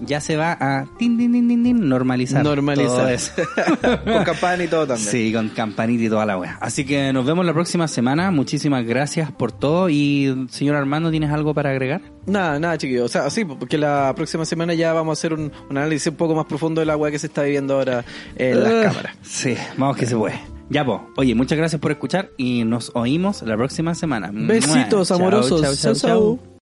ya se va a tin, tin, tin, tin, tin, normalizar. todo Normalizar. eso. Con campana y todo también. Sí, con campanita y toda la wea. Así que nos vemos la próxima semana. Muchísimas gracias por todo. Y señor Armando, ¿tienes algo para agregar? Nada, nada, chiquillos. O sea, sí, porque la próxima semana ya vamos a hacer un, un análisis un poco más profundo de la weá que se está viviendo ahora en las cámaras. Sí, vamos que se puede. Ya, pues. Oye, muchas gracias por escuchar y nos oímos la próxima semana. Besitos amorosos. chao, Chao, chao. chao.